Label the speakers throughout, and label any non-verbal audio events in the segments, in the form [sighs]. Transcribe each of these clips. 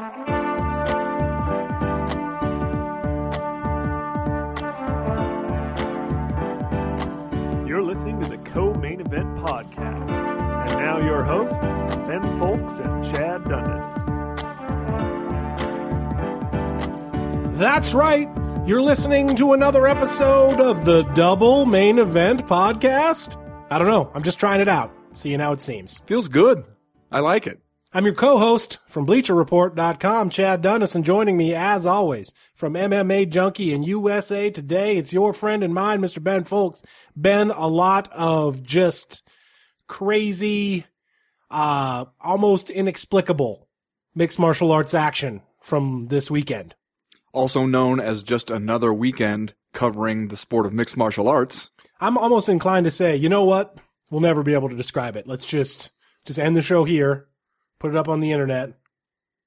Speaker 1: You're listening to the Co-Main Event Podcast. And now your hosts, Ben Fowlkes and Chad Dundas.
Speaker 2: That's right. You're listening to another episode of the Double Main Event Podcast. I don't know. I'm just trying it out, seeing how it seems.
Speaker 3: Feels good. I like it.
Speaker 2: I'm your co-host from BleacherReport.com, Chad Dundas, and joining me as always from MMA Junkie and USA Today, it's your friend and mine, Mr. Ben Fowlkes. Ben, a lot of just crazy, uh, almost inexplicable mixed martial arts action from this weekend.
Speaker 3: Also known as just another weekend covering the sport of mixed martial arts.
Speaker 2: I'm almost inclined to say, you know what? We'll never be able to describe it. Let's just just end the show here, put it up on the internet.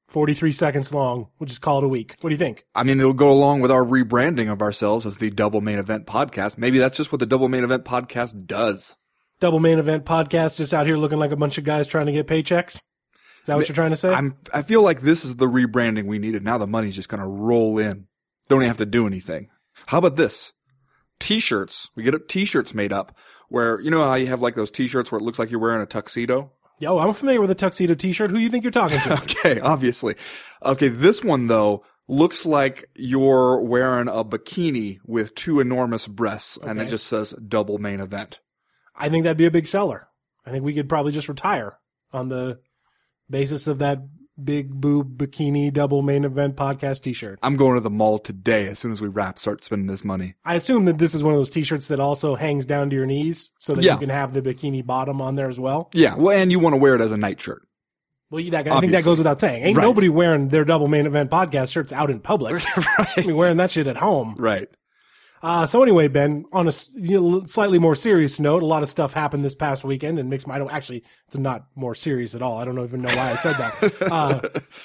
Speaker 2: 43 seconds long. We'll just call it a week. What do you think?
Speaker 3: I mean, it'll go along with our rebranding of ourselves as the Double Main Event Podcast. Maybe that's just what the Double Main Event Podcast does.
Speaker 2: Double main event podcast just out here looking like a bunch of guys trying to get paychecks. Is that what you're trying to say?
Speaker 3: I'm, I feel like this is the rebranding we needed. Now the money's just going to roll in. Don't even have to do anything. How about this? T-shirts. We get t-shirts made up where, you know how you have like those t-shirts where it looks like you're wearing a tuxedo?
Speaker 2: Yo, I'm familiar with a tuxedo t-shirt. Who you think you're talking to? [laughs]
Speaker 3: Okay, obviously. Okay, this one though looks like you're wearing a bikini with two enormous breasts and it just says double main event.
Speaker 2: I think that'd be a big seller. I think we could probably just retire on the basis of that big boob bikini double main event podcast t-shirt.
Speaker 3: I'm going to the mall today as soon as we wrap, start spending this money.
Speaker 2: I assume that this is one of those t-shirts that also hangs down to your knees so that
Speaker 3: Yeah.
Speaker 2: you can have the bikini bottom on there as well.
Speaker 3: Yeah, well, and you want to wear it as a nightshirt.
Speaker 2: Well, that, I think that goes without saying. Ain't
Speaker 3: Right.
Speaker 2: nobody wearing their double main event podcast shirts out in public. [laughs] I mean, wearing that shit at home.
Speaker 3: Right.
Speaker 2: Uh, so anyway, Ben, on a you know, slightly more serious note, a lot of stuff happened this past weekend and mixed. I don't actually, it's not more serious at all. I don't even know why I said that. [laughs] uh,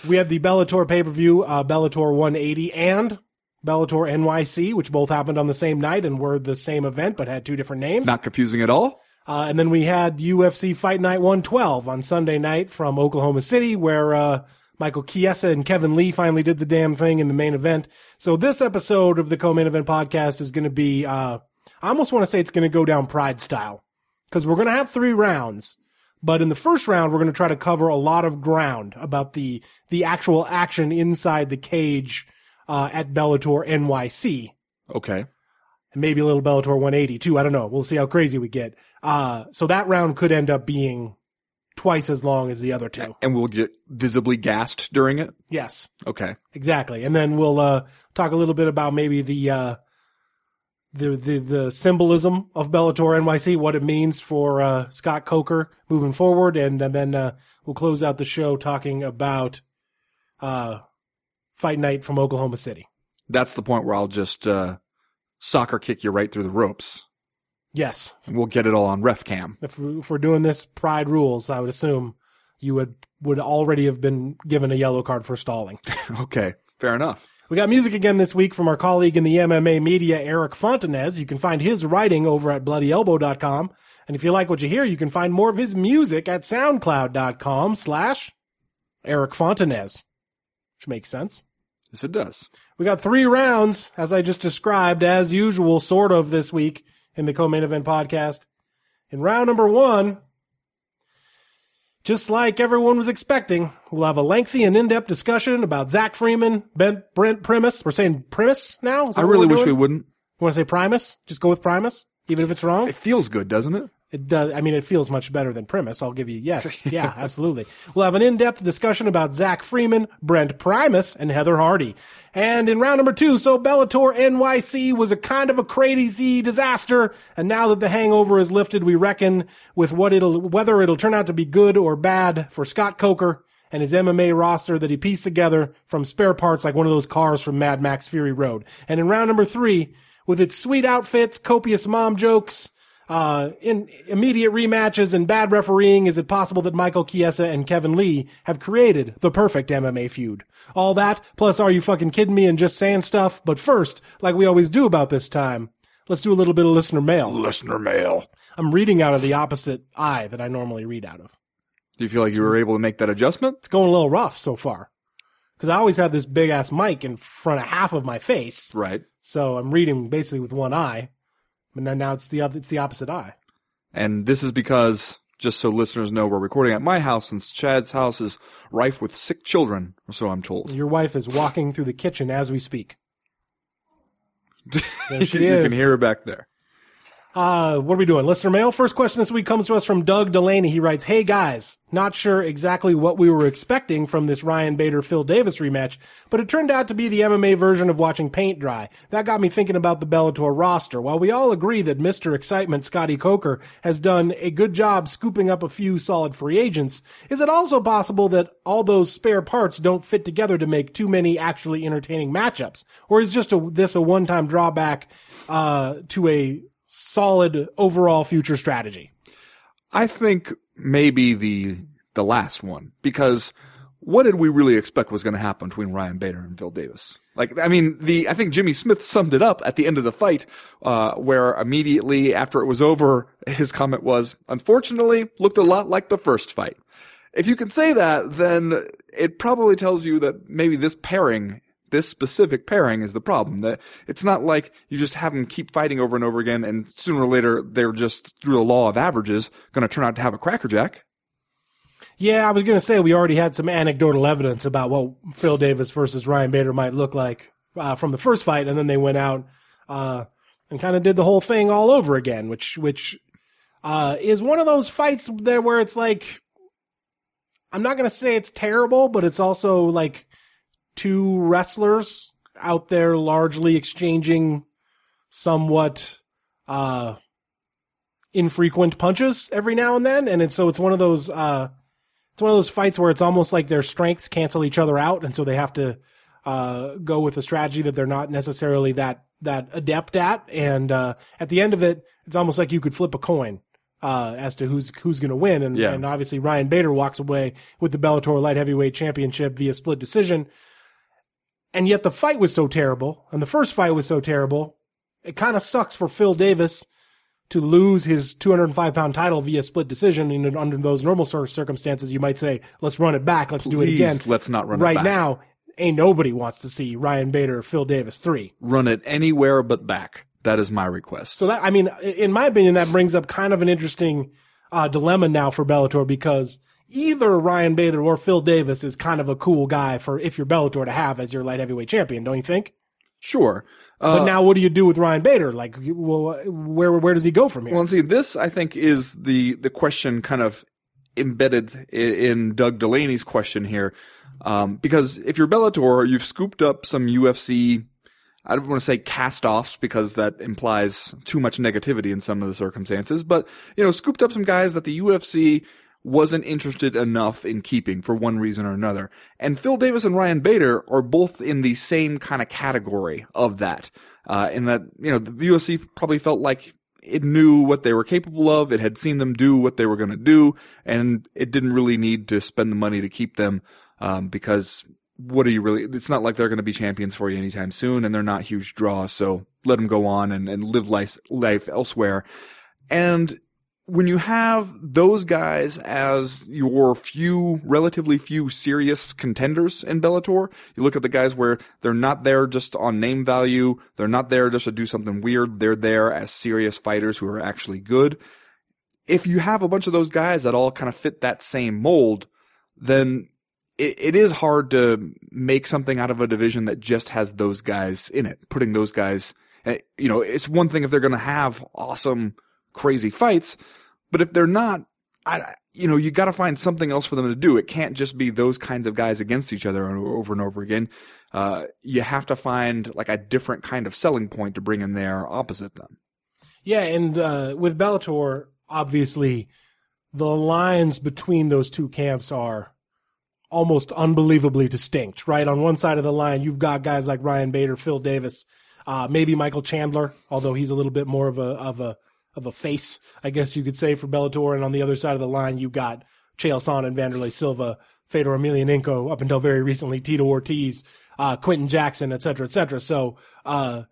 Speaker 2: we had the Bellator pay per view, uh, Bellator 180 and Bellator NYC, which both happened on the same night and were the same event but had two different names.
Speaker 3: Not confusing at all.
Speaker 2: Uh, and then we had UFC Fight Night 112 on Sunday night from Oklahoma City, where uh, Michael Chiesa and Kevin Lee finally did the damn thing in the main event. So this episode of the co-main event podcast is going to be, uh, I almost want to say it's going to go down Pride style, because we're going to have three rounds. But in the first round, we're going to try to cover a lot of ground about the the actual action inside the cage uh, at Bellator NYC
Speaker 3: Okay.
Speaker 2: and maybe a little Bellator 180 too. I don't know. We'll see how crazy we get. Uh, so that round could end up being twice as long as the other two.
Speaker 3: And we'll get visibly gassed during it.
Speaker 2: Yes,
Speaker 3: Okay.
Speaker 2: exactly. And then we'll uh, talk a little bit about maybe the uh, the the the symbolism of Bellator NYC, what it means for uh, Scott Coker moving forward, and, and then uh, we'll close out the show talking about uh, Fight Night from Oklahoma City.
Speaker 3: That's the point where I'll just uh, soccer kick you right through the ropes.
Speaker 2: Yes,
Speaker 3: And we'll get it all on ref cam.
Speaker 2: if, if we're doing this Pride rules, I would assume you would would already have been given a yellow card for stalling. [laughs]
Speaker 3: Okay. Fair enough.
Speaker 2: We got music again this week from our colleague in the MMA media, Eric Fontanez. You can find his writing over at bloodyelbow.com. And if you like what you hear, you can find more of his music at soundcloud.com slash Eric Fontanez. Which makes sense.
Speaker 3: Yes, it does.
Speaker 2: We got three rounds, as I just described, as usual, sort of this week in the co-main event podcast. In round number one, just like everyone was expecting, we'll have a lengthy and in-depth discussion about Zach Freeman, ben, Brent Primus. We're saying Primus now? Is that
Speaker 3: I really wish we wouldn't.
Speaker 2: You want to say Primus? Just go with Primus, even if it's wrong.
Speaker 3: It feels good, doesn't it?
Speaker 2: It does. I mean, it feels much better than Primus. I'll give you yes. [laughs] Yeah, absolutely. We'll have an in-depth discussion about Zach Freeman, Brent Primus, and Heather Hardy. And in round number two, so Bellator NYC was a kind of a crazy disaster. And now that the hangover is lifted, we reckon with what it'll, whether it'll turn out to be good or bad for Scott Coker and his MMA roster that he pieced together from spare parts like one of those cars from Mad Max Fury Road. And in round number three, with its sweet outfits, copious mom jokes, uh, in immediate rematches and bad refereeing, is it possible that Michael Chiesa and Kevin Lee have created the perfect MMA feud? All that, plus are you fucking kidding me and just saying stuff? But first, like we always do about this time, let's do a little bit of listener mail.
Speaker 3: Listener mail.
Speaker 2: I'm reading out of the opposite eye that I normally read out of.
Speaker 3: Do you feel like you were able to make that adjustment?
Speaker 2: It's going a little rough so far. because I always have this big ass mic in front of half of my face,
Speaker 3: Right.
Speaker 2: so I'm reading basically with one eye. But now- now it's the other, it's the opposite eye.
Speaker 3: And this is because, just so listeners know, we're recording at my house since Chad's house is rife with sick children, or so I'm told.
Speaker 2: Your wife is walking through the kitchen as we speak. [laughs] There
Speaker 3: you,
Speaker 2: she
Speaker 3: you
Speaker 2: is.
Speaker 3: can hear her back there.
Speaker 2: Uh, what are we doing? Listener mail. First question this week comes to us from Doug Delaney. He writes, Hey guys, not sure exactly what we were expecting from this Ryan Bader Phil Davis rematch, but it turned out to be the MMA version of watching paint dry. That got me thinking about the Bellator roster. While we all agree that Mr. Excitement Scotty Coker has done a good job scooping up a few solid free agents, is it also possible that all those spare parts don't fit together to make too many actually entertaining matchups? Or is just a, this a one-time drawback, uh, to a solid overall future strategy.
Speaker 3: I think maybe the the last one because what did we really expect was going to happen between Ryan Bader and Phil Davis? Like, I mean, the I think Jimmy Smith summed it up at the end of the fight, uh, where immediately after it was over, his comment was, "Unfortunately, looked a lot like the first fight." If you can say that, then it probably tells you that maybe this pairing this specific pairing is the problem. That it's not like you just have them keep fighting over and over again, and sooner or later they're just through the law of averages going to turn out to have a crackerjack.
Speaker 2: Yeah, I was going to say we already had some anecdotal evidence about what Phil Davis versus Ryan Bader might look like uh, from the first fight, and then they went out uh, and kind of did the whole thing all over again, which which uh, is one of those fights there where it's like I'm not going to say it's terrible, but it's also like two wrestlers out there largely exchanging somewhat uh infrequent punches every now and then. And it's so it's one of those uh it's one of those fights where it's almost like their strengths cancel each other out. And so they have to uh go with a strategy that they're not necessarily that that adept at. And uh at the end of it it's almost like you could flip a coin uh, as to who's who's going to win, and,
Speaker 3: Yeah.
Speaker 2: and obviously Ryan Bader walks away with the Bellator light heavyweight championship via split decision and yet the fight was so terrible, and the first fight was so terrible, it kind of sucks for Phil Davis to lose his 205 pound title via split decision. And under those normal cir- circumstances, you might say, let's run it back, let's do it again.
Speaker 3: let's not run it
Speaker 2: right now, ain't nobody wants to see Ryan Bader, Phil Davis three.
Speaker 3: Run it anywhere but back. That is my request.
Speaker 2: So that, I mean, in my opinion, that brings up kind of an interesting uh, dilemma now for Bellator because either Ryan Bader or Phil Davis is kind of a cool guy for if you're Bellator to have as your light heavyweight champion, don't you think?
Speaker 3: sure. Uh,
Speaker 2: But now, what do you do with Ryan Bader? Like, well, where where does he go from here?
Speaker 3: Well, see, this I think is the the question kind of embedded i- in Doug Delaney's question here, um, because if you're Bellator, you've scooped up some UFC. I don't want to say cast-offs because that implies too much negativity in some of the circumstances, but you know, scooped up some guys that the UFC wasn't interested enough in keeping for one reason or another. And Phil Davis and Ryan Bader are both in the same kind of category of that. Uh, in that, you know, the UFC probably felt like it knew what they were capable of. It had seen them do what they were going to do, and it didn't really need to spend the money to keep them um, because what are you really? It's not like they're going to be champions for you anytime soon, and they're not huge draws. So let them go on and, and live life, life elsewhere. And when you have those guys as your few, relatively few serious contenders in Bellator, you look at the guys where they're not there just on name value, they're not there just to do something weird, they're there as serious fighters who are actually good. If you have a bunch of those guys that all kind of fit that same mold, then it, it is hard to make something out of a division that just has those guys in it. Putting those guys, eh, you know, it's one thing if they're going to have awesome, crazy fights, but if they're not, I, you know, you got to find something else for them to do. It can't just be those kinds of guys against each other over and over again. Uh, you have to find like a different kind of selling point to bring in there opposite them.
Speaker 2: Yeah, and uh, with Bellator, obviously, the lines between those two camps are almost unbelievably distinct. Right on one side of the line, you've got guys like Ryan Bader, Phil Davis, uh, maybe Michael Chandler, although he's a little bit more of a of a of a face, I guess you could say, for Bellator. And on the other side of the line, you got Chael Sonnen and Wanderlei Silva, Fedor Emelianenko, up until very recently, Tito Ortiz, uh, Quinton Jackson, et cetera, et cetera. So, uh,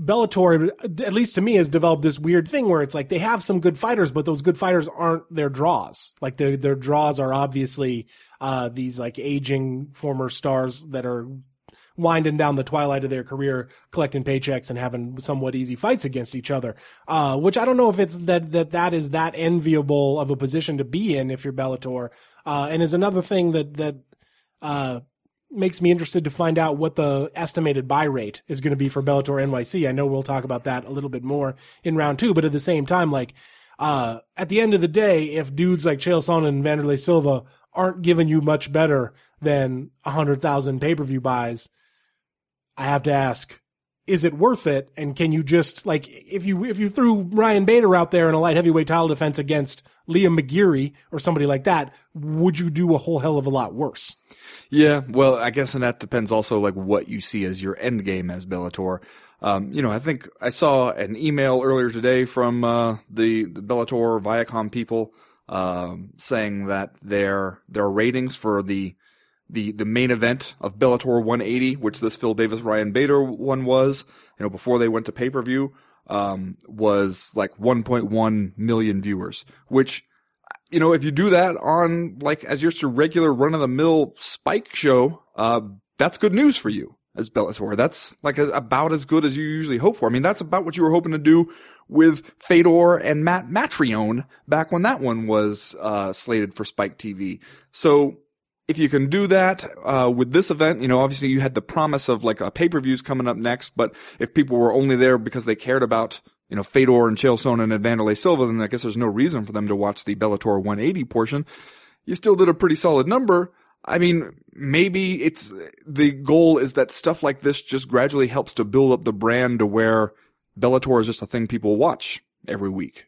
Speaker 2: Bellator, at least to me, has developed this weird thing where it's like they have some good fighters, but those good fighters aren't their draws. Like their their draws are obviously uh, these like aging former stars that are winding down the twilight of their career, collecting paychecks and having somewhat easy fights against each other. Uh, which I don't know if it's that that that is that enviable of a position to be in if you're Bellator. Uh, and is another thing that that uh, makes me interested to find out what the estimated buy rate is going to be for Bellator NYC. I know we'll talk about that a little bit more in round two, but at the same time, like, uh, at the end of the day, if dudes like Chael Sonnen and Wanderlei Silva aren't giving you much better than a hundred thousand pay-per-view buys, I have to ask, is it worth it? And can you just like if you if you threw Ryan Bader out there in a light heavyweight title defense against Liam McGeary or somebody like that, would you do a whole hell of a lot worse?
Speaker 3: Yeah, well, I guess, and that depends also like what you see as your end game as Bellator. Um, you know, I think I saw an email earlier today from uh, the, the Bellator Viacom people um, saying that their their ratings for the the the main event of Bellator 180, which this Phil Davis Ryan Bader one was, you know, before they went to pay per view, um, was like 1.1 million viewers, which you know, if you do that on like as just a regular run of the mill spike show, uh, that's good news for you as Bellator. That's like a, about as good as you usually hope for. I mean, that's about what you were hoping to do with Fedor and Matt Mitrione back when that one was uh, slated for Spike TV. So if you can do that uh, with this event, you know, obviously you had the promise of like a pay per views coming up next, but if people were only there because they cared about you know, Fedor and Chael Sonnen and Wanderlei Silva, then I guess there's no reason for them to watch the Bellator 180 portion. You still did a pretty solid number. I mean, maybe it's the goal is that stuff like this just gradually helps to build up the brand to where Bellator is just a thing people watch every week.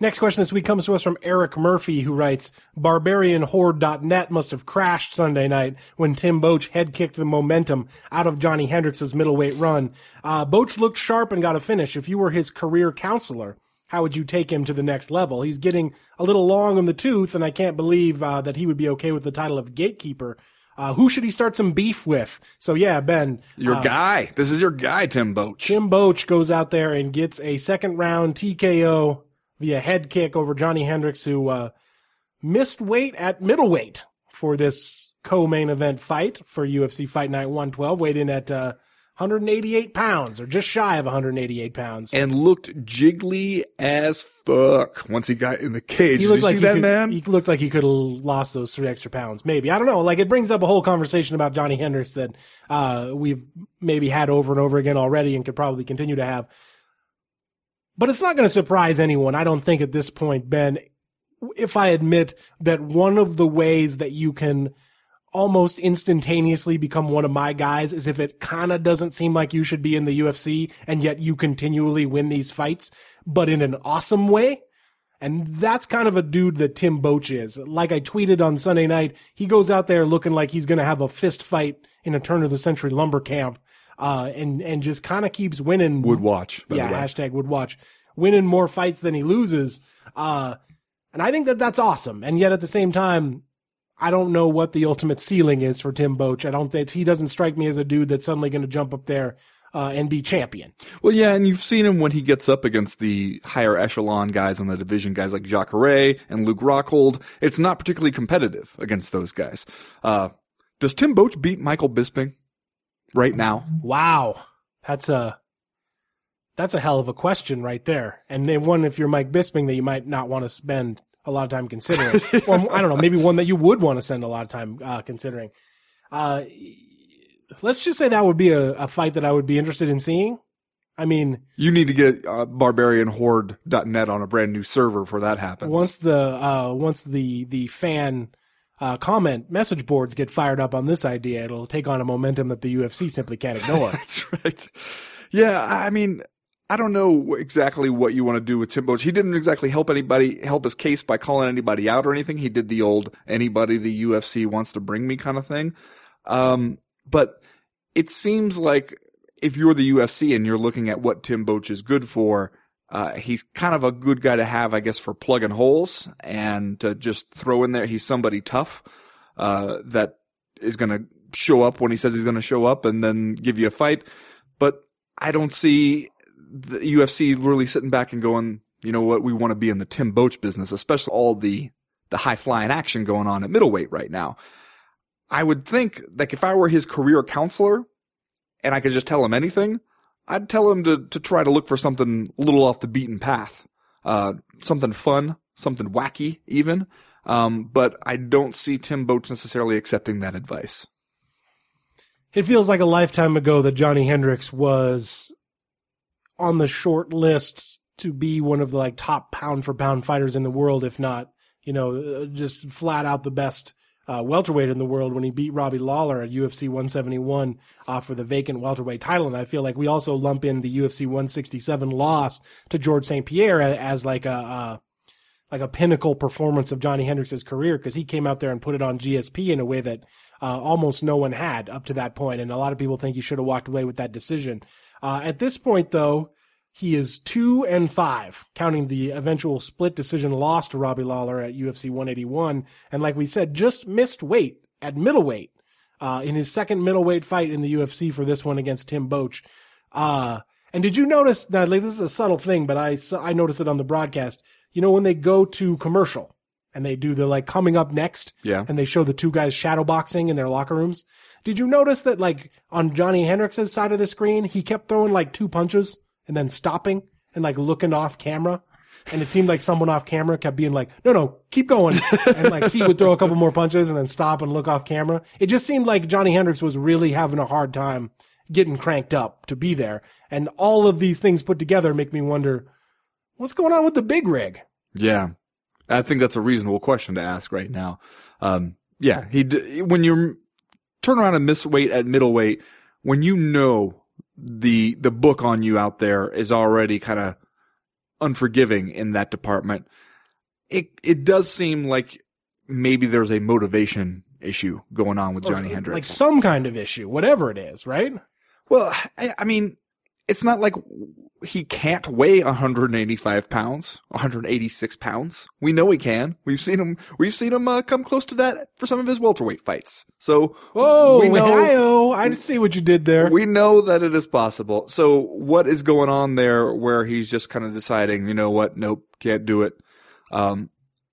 Speaker 2: Next question this week comes to us from Eric Murphy, who writes, BarbarianHorde.net must have crashed Sunday night when Tim Boetsch head kicked the momentum out of Johnny Hendricks' middleweight run. Uh, Boetsch looked sharp and got a finish. If you were his career counselor, how would you take him to the next level? He's getting a little long in the tooth, and I can't believe uh, that he would be okay with the title of gatekeeper. Uh, who should he start some beef with? So yeah, Ben,
Speaker 3: your
Speaker 2: uh,
Speaker 3: guy. This is your guy, Tim Boetsch.
Speaker 2: Tim Boetsch goes out there and gets a second round TKO via head kick over Johnny Hendricks, who uh, missed weight at middleweight for this co-main event fight for UFC Fight Night 112, weighed in at uh, 188 pounds, or just shy of 188 pounds,
Speaker 3: and looked jiggly as fuck once he got in the cage.
Speaker 2: He looked
Speaker 3: Did you
Speaker 2: like
Speaker 3: see
Speaker 2: he
Speaker 3: that
Speaker 2: could,
Speaker 3: man?
Speaker 2: He looked like he could have lost those three extra pounds. Maybe I don't know. Like it brings up a whole conversation about Johnny Hendricks that uh, we've maybe had over and over again already, and could probably continue to have. But it's not going to surprise anyone, I don't think, at this point, Ben, if I admit that one of the ways that you can almost instantaneously become one of my guys is if it kind of doesn't seem like you should be in the UFC and yet you continually win these fights, but in an awesome way. And that's kind of a dude that Tim Boetsch is. Like I tweeted on Sunday night, he goes out there looking like he's going to have a fist fight in a turn of the century lumber camp uh, and and just kind of keeps winning.
Speaker 3: Would watch.
Speaker 2: yeah, hashtag would watch, winning more fights than he loses. Uh, and I think that that's awesome. And yet at the same time, I don't know what the ultimate ceiling is for Tim Boetsch. I don't think he doesn't strike me as a dude that's suddenly going to jump up there uh, and be champion.
Speaker 3: Well, yeah, and you've seen him when he gets up against the higher echelon guys on the division, guys like Jacare and Luke Rockhold. It's not particularly competitive against those guys. Uh, does Tim Boetsch beat Michael Bisping right now?
Speaker 2: Wow, that's a that's a hell of a question right there, and one if you're Mike Bisping that you might not want to spend a lot of time considering, [laughs] or I don't know, maybe one that you would want to spend a lot of time uh, considering. Uh, let's just say that would be a, a fight that I would be interested in seeing. I mean,
Speaker 3: You need to get uh, barbarianhorde.net on a brand new server for that happens.
Speaker 2: once the uh, once the the fan uh, comment message boards get fired up on this idea, it'll take on a momentum that the UFC simply can't [laughs] ignore.
Speaker 3: That's right. Yeah, I mean, I don't know exactly what you want to do with Tim Boetsch. He didn't exactly help anybody, help his case by calling anybody out or anything. He did the old anybody the UFC wants to bring me kind of thing. Um, but it seems like if you're the UFC and you're looking at what Tim Boetsch is good for, uh, he's kind of a good guy to have, I guess, for plugging holes and to just throw in there. He's somebody tough, uh, that is going to show up when he says he's going to show up and then give you a fight. But I don't see the UFC really sitting back and going, you know what, we want to be in the Tim Boetsch business, especially all the the high flying action going on at middleweight right now. I would think like if I were his career counselor and I could just tell him anything, I'd tell him to to try to look for something a little off the beaten path, uh, something fun, something wacky, even. Um, but I don't see Tim Boetsch necessarily accepting that advice.
Speaker 2: It feels like a lifetime ago that Johnny Hendricks was on the short list to be one of the like top pound for pound fighters in the world, if not, you know, uh, just flat out the best uh, welterweight in the world when he beat Robbie Lawler at UFC 171 uh, for the vacant welterweight title. And I feel like we also lump in the UFC 167 loss to George St. Pierre as like a, like a pinnacle performance of Johnny Hendricks' career because he came out there and put it on GSP in a way that uh, almost no one had up to that point, and a lot of people think he should have walked away with that decision. Uh, at this point, though, he is two and five, counting the eventual split decision loss to Robbie Lawler at UFC 181, and like we said, just missed weight at middleweight uh, in his second middleweight fight in the UFC for this one against Tim Boetsch. Uh, and did you notice? Now, like, this is a subtle thing, but I I noticed it on the broadcast. You know, when they go to commercial and they do the like coming up next,
Speaker 3: Yeah.
Speaker 2: and they show the two guys shadow boxing in their locker rooms. Did you notice that like on Johnny Hendricks' side of the screen, he kept throwing like two punches and then stopping and like looking off camera? And it seemed like someone off camera kept being like, no, no, keep going. and like he would throw a couple more punches and then stop and look off camera. It just seemed like Johnny Hendricks was really having a hard time getting cranked up to be there. And all of these things put together make me wonder, what's going on with the big rig?
Speaker 3: Yeah, I think that's a reasonable question to ask right now. Um, yeah, he when you turn around and miss weight at middleweight, when you know the the book on you out there is already kind of unforgiving in that department, it it does seem like maybe there's a motivation issue going on with Johnny
Speaker 2: Or,
Speaker 3: Hendricks.
Speaker 2: Like some kind of issue, whatever it is, right?
Speaker 3: Well, I, I mean, it's not like he can't weigh 185 pounds, 186 pounds. We know he can. We've seen him. We've seen him uh, come close to that for some of his welterweight fights. So
Speaker 2: Whoa,
Speaker 3: we know
Speaker 2: I see what you did there.
Speaker 3: we know that it is possible. So what is going on there where he's just kind of deciding, you know what? Nope, can't do it. Um,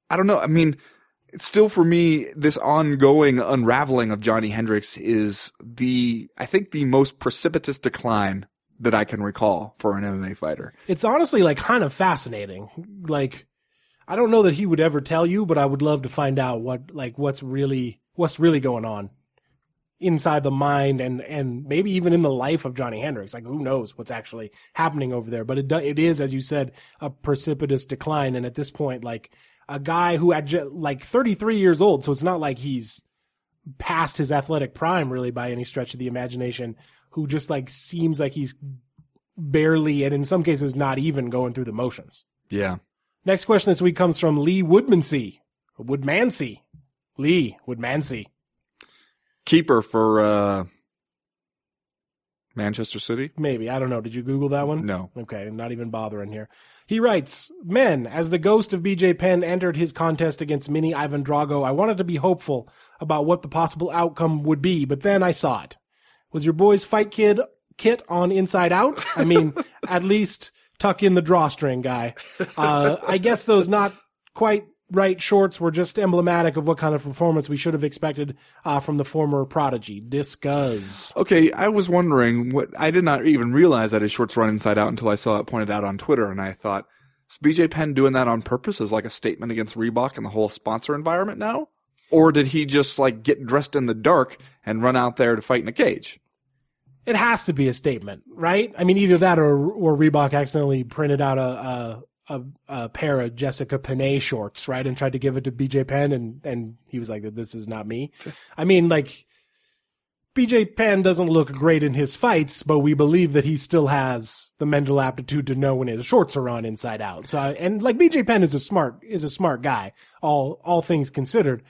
Speaker 3: I don't know. I mean, it's still for me, this ongoing unraveling of Johnny Hendricks is the, I think the most precipitous decline that I can recall for an MMA fighter.
Speaker 2: it's honestly like kind of fascinating. Like, I don't know that he would ever tell you, but I would love to find out what, like, what's really, what's really going on inside the mind and, and maybe even in the life of Johnny Hendricks. Like, who knows what's actually happening over there? But it, it is, as you said, a precipitous decline. And at this point, like, a guy who ju- like 33 years old, so it's not like he's past his athletic prime really by any stretch of the imagination, who just like seems like he's barely and in some cases not even going through the motions.
Speaker 3: Yeah.
Speaker 2: Next question this week comes from Lee Woodmansey. Woodmansey. Lee Woodmansey.
Speaker 3: Keeper for, uh, Manchester City?
Speaker 2: Maybe. I don't know. Did you Google that one?
Speaker 3: No.
Speaker 2: Okay, not even bothering here. He writes, Men, as the ghost of BJ Penn entered his contest against Mini Ivan Drago, I wanted to be hopeful about what the possible outcome would be, but then I saw it. Was your boy's fight kid kit on inside out? I mean, [laughs] at least tuck in the drawstring guy. Uh, I guess those not quite right shorts were just emblematic of what kind of performance we should have expected uh, from the former prodigy. Discuss.
Speaker 3: Okay, I was wondering what I did not even realize that his shorts run inside out until I saw it pointed out on Twitter, and I thought, is BJ Penn doing that on purpose as like a statement against Reebok and the whole sponsor environment now? Or did he just like get dressed in the dark and run out there to fight in a cage?
Speaker 2: it has to be a statement, right? I mean, either that or or Reebok accidentally printed out a a, a, a pair of Jessica Penne shorts, right, and tried to give it to BJ Penn, and and he was like, "This is not me." I mean, like BJ Penn doesn't look great in his fights, but we believe that he still has the mental aptitude to know when his shorts are on inside out. So, I, and like BJ Penn is a smart is a smart guy, all all things considered.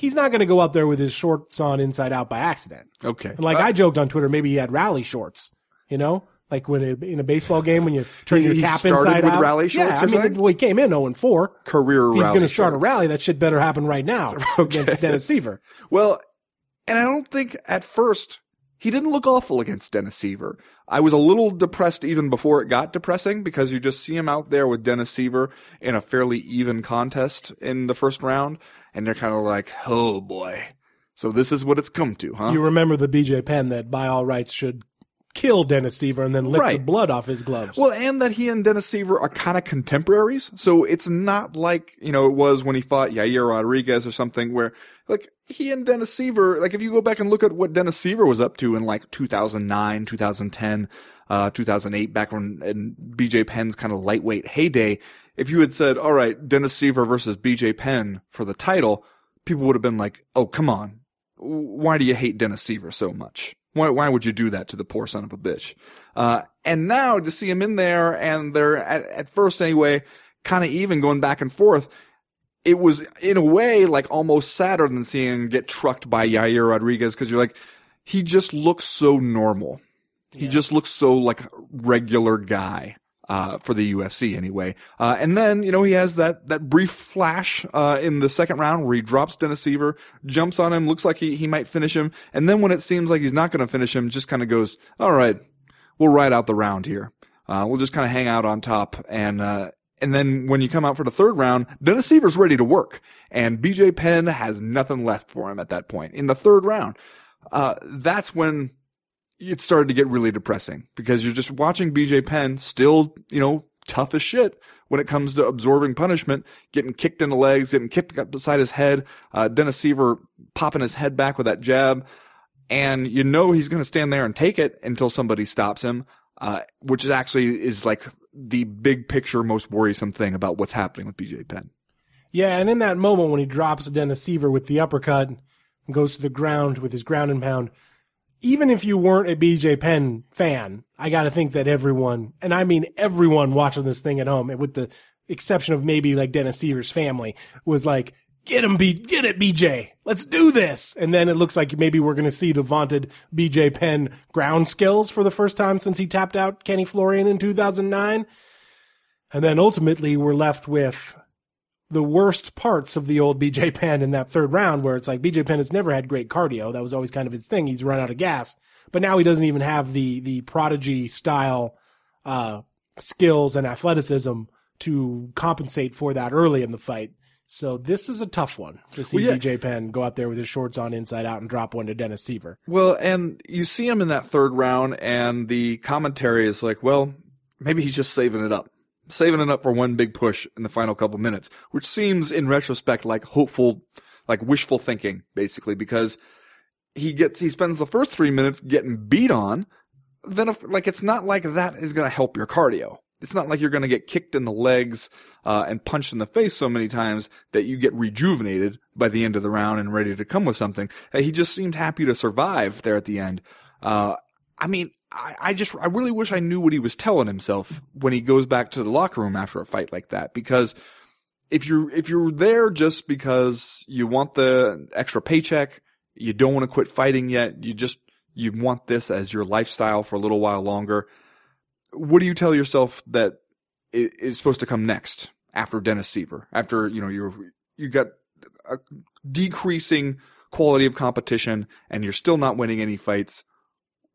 Speaker 2: He's not going to go out there with his shorts on inside out by accident.
Speaker 3: Okay.
Speaker 2: And like uh, I joked on Twitter, maybe he had rally shorts. You know, like when it, in a baseball game when you [laughs] turn
Speaker 3: He-
Speaker 2: your
Speaker 3: he
Speaker 2: cap
Speaker 3: started
Speaker 2: inside
Speaker 3: with
Speaker 2: out.
Speaker 3: rally shorts,
Speaker 2: Yeah, I mean, well, he came in zero and four.
Speaker 3: Career
Speaker 2: If he's going to start
Speaker 3: shorts.
Speaker 2: a rally, that shit better happen right now [laughs] against Dennis Siver.
Speaker 3: Well, and I don't think at first he didn't look awful against Dennis Siver. I was a little depressed even before it got depressing because you just see him out there with Dennis Siver in a fairly even contest in the first round, and they're kind of like, oh boy. So this is what it's come to, huh?
Speaker 2: You remember the BJ Penn that by all rights should kill Dennis Siver and then lick the blood off his gloves.
Speaker 3: Well, and that he and Dennis Siver are kind of contemporaries. So it's not like, you know, it was when he fought Yair Rodriguez or something where, like, he and Dennis Siver, like, if you go back and look at what Dennis Siver was up to in, like, 2009, 2010, uh, 2008, back when in BJ Penn's kind of lightweight heyday, if you had said, all right, Dennis Siver versus BJ Penn for the title, people would have been like, oh, come on. Why do you hate Dennis Siver so much? Why, why would you do that to the poor son of a bitch? Uh, and now to see him in there and they're at, at first anyway, kind of even going back and forth. It was in a way like almost sadder than seeing him get trucked by Yair Rodriguez because you're like, he just looks so normal. He just looks so like regular guy. Uh, for the UFC anyway. Uh, and then, you know, he has that, that brief flash, uh, in the second round where he drops Dennis Siver, jumps on him, looks like he, he might finish him. And then when it seems like he's not going to finish him, just kind of goes, all right, we'll ride out the round here. Uh, we'll just kind of hang out on top. And, uh, and then when you come out for the third round, Dennis Siver's ready to work. And BJ Penn has nothing left for him at that point. In the third round, uh, that's when it started to get really depressing because you're just watching BJ Penn still, you know, tough as shit when it comes to absorbing punishment, getting kicked in the legs, getting kicked up beside his head, uh, Dennis Siver popping his head back with that jab. And you know he's going to stand there and take it until somebody stops him, uh, which is actually is like the big picture, most worrisome thing about what's happening with BJ Penn.
Speaker 2: Yeah, and in that moment when he drops Dennis Siver with the uppercut and goes to the ground with his ground and pound, even if you weren't a BJ Penn fan, I got to think that everyone, and I mean everyone watching this thing at home, with the exception of maybe like Dennis Siver's family, was like, get him, B, get it, BJ. Let's do this. And then it looks like maybe we're going to see the vaunted BJ Penn ground skills for the first time since he tapped out Kenny Florian in 2009. And then ultimately we're left with the worst parts of the old BJ Penn in that third round, where it's like BJ Penn has never had great cardio. That was always kind of his thing. He's run out of gas, but now he doesn't even have the the prodigy style uh, skills and athleticism to compensate for that early in the fight. So this is a tough one to see
Speaker 3: Well, yeah.
Speaker 2: BJ Penn go out there with his shorts on inside out and drop one to Dennis Siver.
Speaker 3: Well, and you see him in that third round, and the commentary is like, well, maybe he's just saving it up. Saving it up for one big push in the final couple minutes, which seems in retrospect like hopeful, like wishful thinking, basically, because he gets, he spends the first three minutes getting beat on. Then, if, like, it's not like that is going to help your cardio. It's not like you're going to get kicked in the legs, uh, and punched in the face so many times that you get rejuvenated by the end of the round and ready to come with something. Uh, he just seemed happy to survive there at the end. Uh, I mean, I, I just, I really wish I knew what he was telling himself when he goes back to the locker room after a fight like that, because if you're, if you're there just because you want the extra paycheck, you don't want to quit fighting yet, you just, you want this as your lifestyle for a little while longer. What do you tell yourself that i- supposed to come next after Dennis Siver? After, you know, you're, you got a decreasing quality of competition and you're still not winning any fights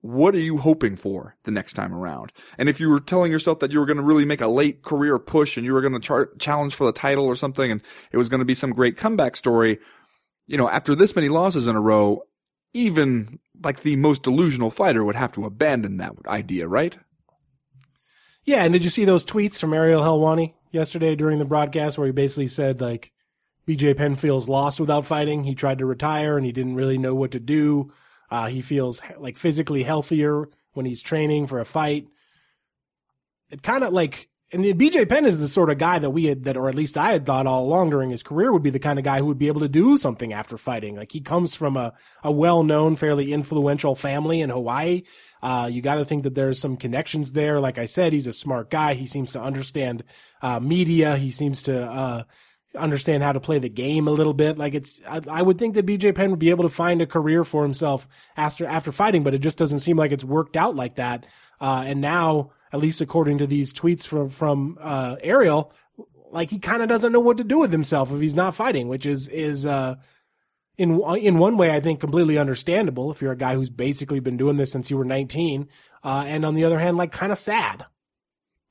Speaker 3: what are you hoping for the next time around? And if you were telling yourself that you were going to really make a late career push and you were going to char- challenge for the title or something and it was going to be some great comeback story, you know, after this many losses in a row, even like the most delusional fighter would have to abandon that idea, right?
Speaker 2: Yeah, and did you see those tweets from Ariel Helwani yesterday during the broadcast where he basically said like BJ Penn feels lost without fighting. He tried to retire and he didn't really know what to do. Uh, he feels like physically healthier when he's training for a fight. It kind of like, and BJ Penn is the sort of guy that we had, that, or at least I had thought all along during his career would be the kind of guy who would be able to do something after fighting. Like he comes from a, a well-known, fairly influential family in Hawaii. Uh, you got to think that there's some connections there. Like I said, he's a smart guy. He seems to understand, uh, media. He seems to, uh, understand how to play the game a little bit. Like it's, I, I would think that BJ Penn would be able to find a career for himself after, after fighting, but it just doesn't seem like it's worked out like that. Uh, and now, at least according to these tweets from, from, uh, Ariel, like he kind of doesn't know what to do with himself if he's not fighting, which is, is, uh, in in one way, I think completely understandable if you're a guy who's basically been doing this since you were 19, uh, and on the other hand, like kind of sad.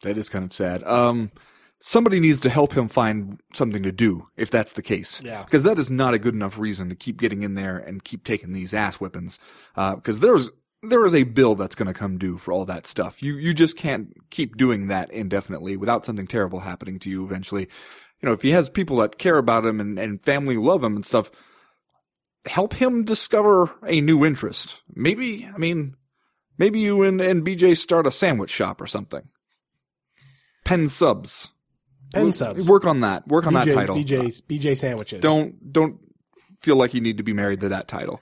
Speaker 3: That is kind of sad. Um, somebody needs to help him find something to do if that's the case.
Speaker 2: Yeah.
Speaker 3: Because that is not a good enough reason to keep getting in there and keep taking these ass whippings. Uh, because there's there is a bill that's going to come due for all that stuff. You you just can't keep doing that indefinitely without something terrible happening to you eventually. You know, if he has people that care about him and, and family love him and stuff, help him discover a new interest. Maybe, I mean, maybe you and, and BJ start a sandwich shop or something. Pen subs.
Speaker 2: Pen subs.
Speaker 3: Work on that. Work on
Speaker 2: BJ,
Speaker 3: that title.
Speaker 2: BJ, BJ sandwiches.
Speaker 3: Don't don't feel like you need to be married to that title.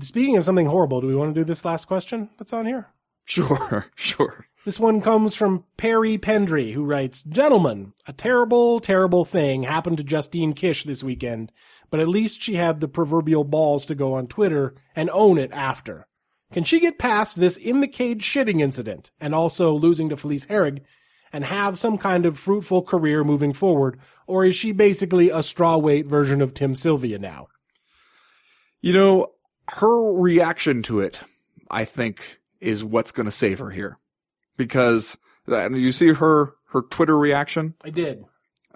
Speaker 2: Speaking of something horrible, do we want to do this last question that's on here?
Speaker 3: Sure, [laughs] sure.
Speaker 2: This one comes from Perry Pendry, who writes, Gentlemen, a terrible, terrible thing happened to Justine Kish this weekend, but at least she had the proverbial balls to go on Twitter and own it after. Can she get past this in the cage shitting incident and also losing to Felice Herrig and have some kind of fruitful career moving forward, or is she basically a strawweight version of Tim Sylvia now?
Speaker 3: You know, her reaction to it, I think, is what's going to save her here. Because uh, you see her her Twitter reaction,
Speaker 2: I did.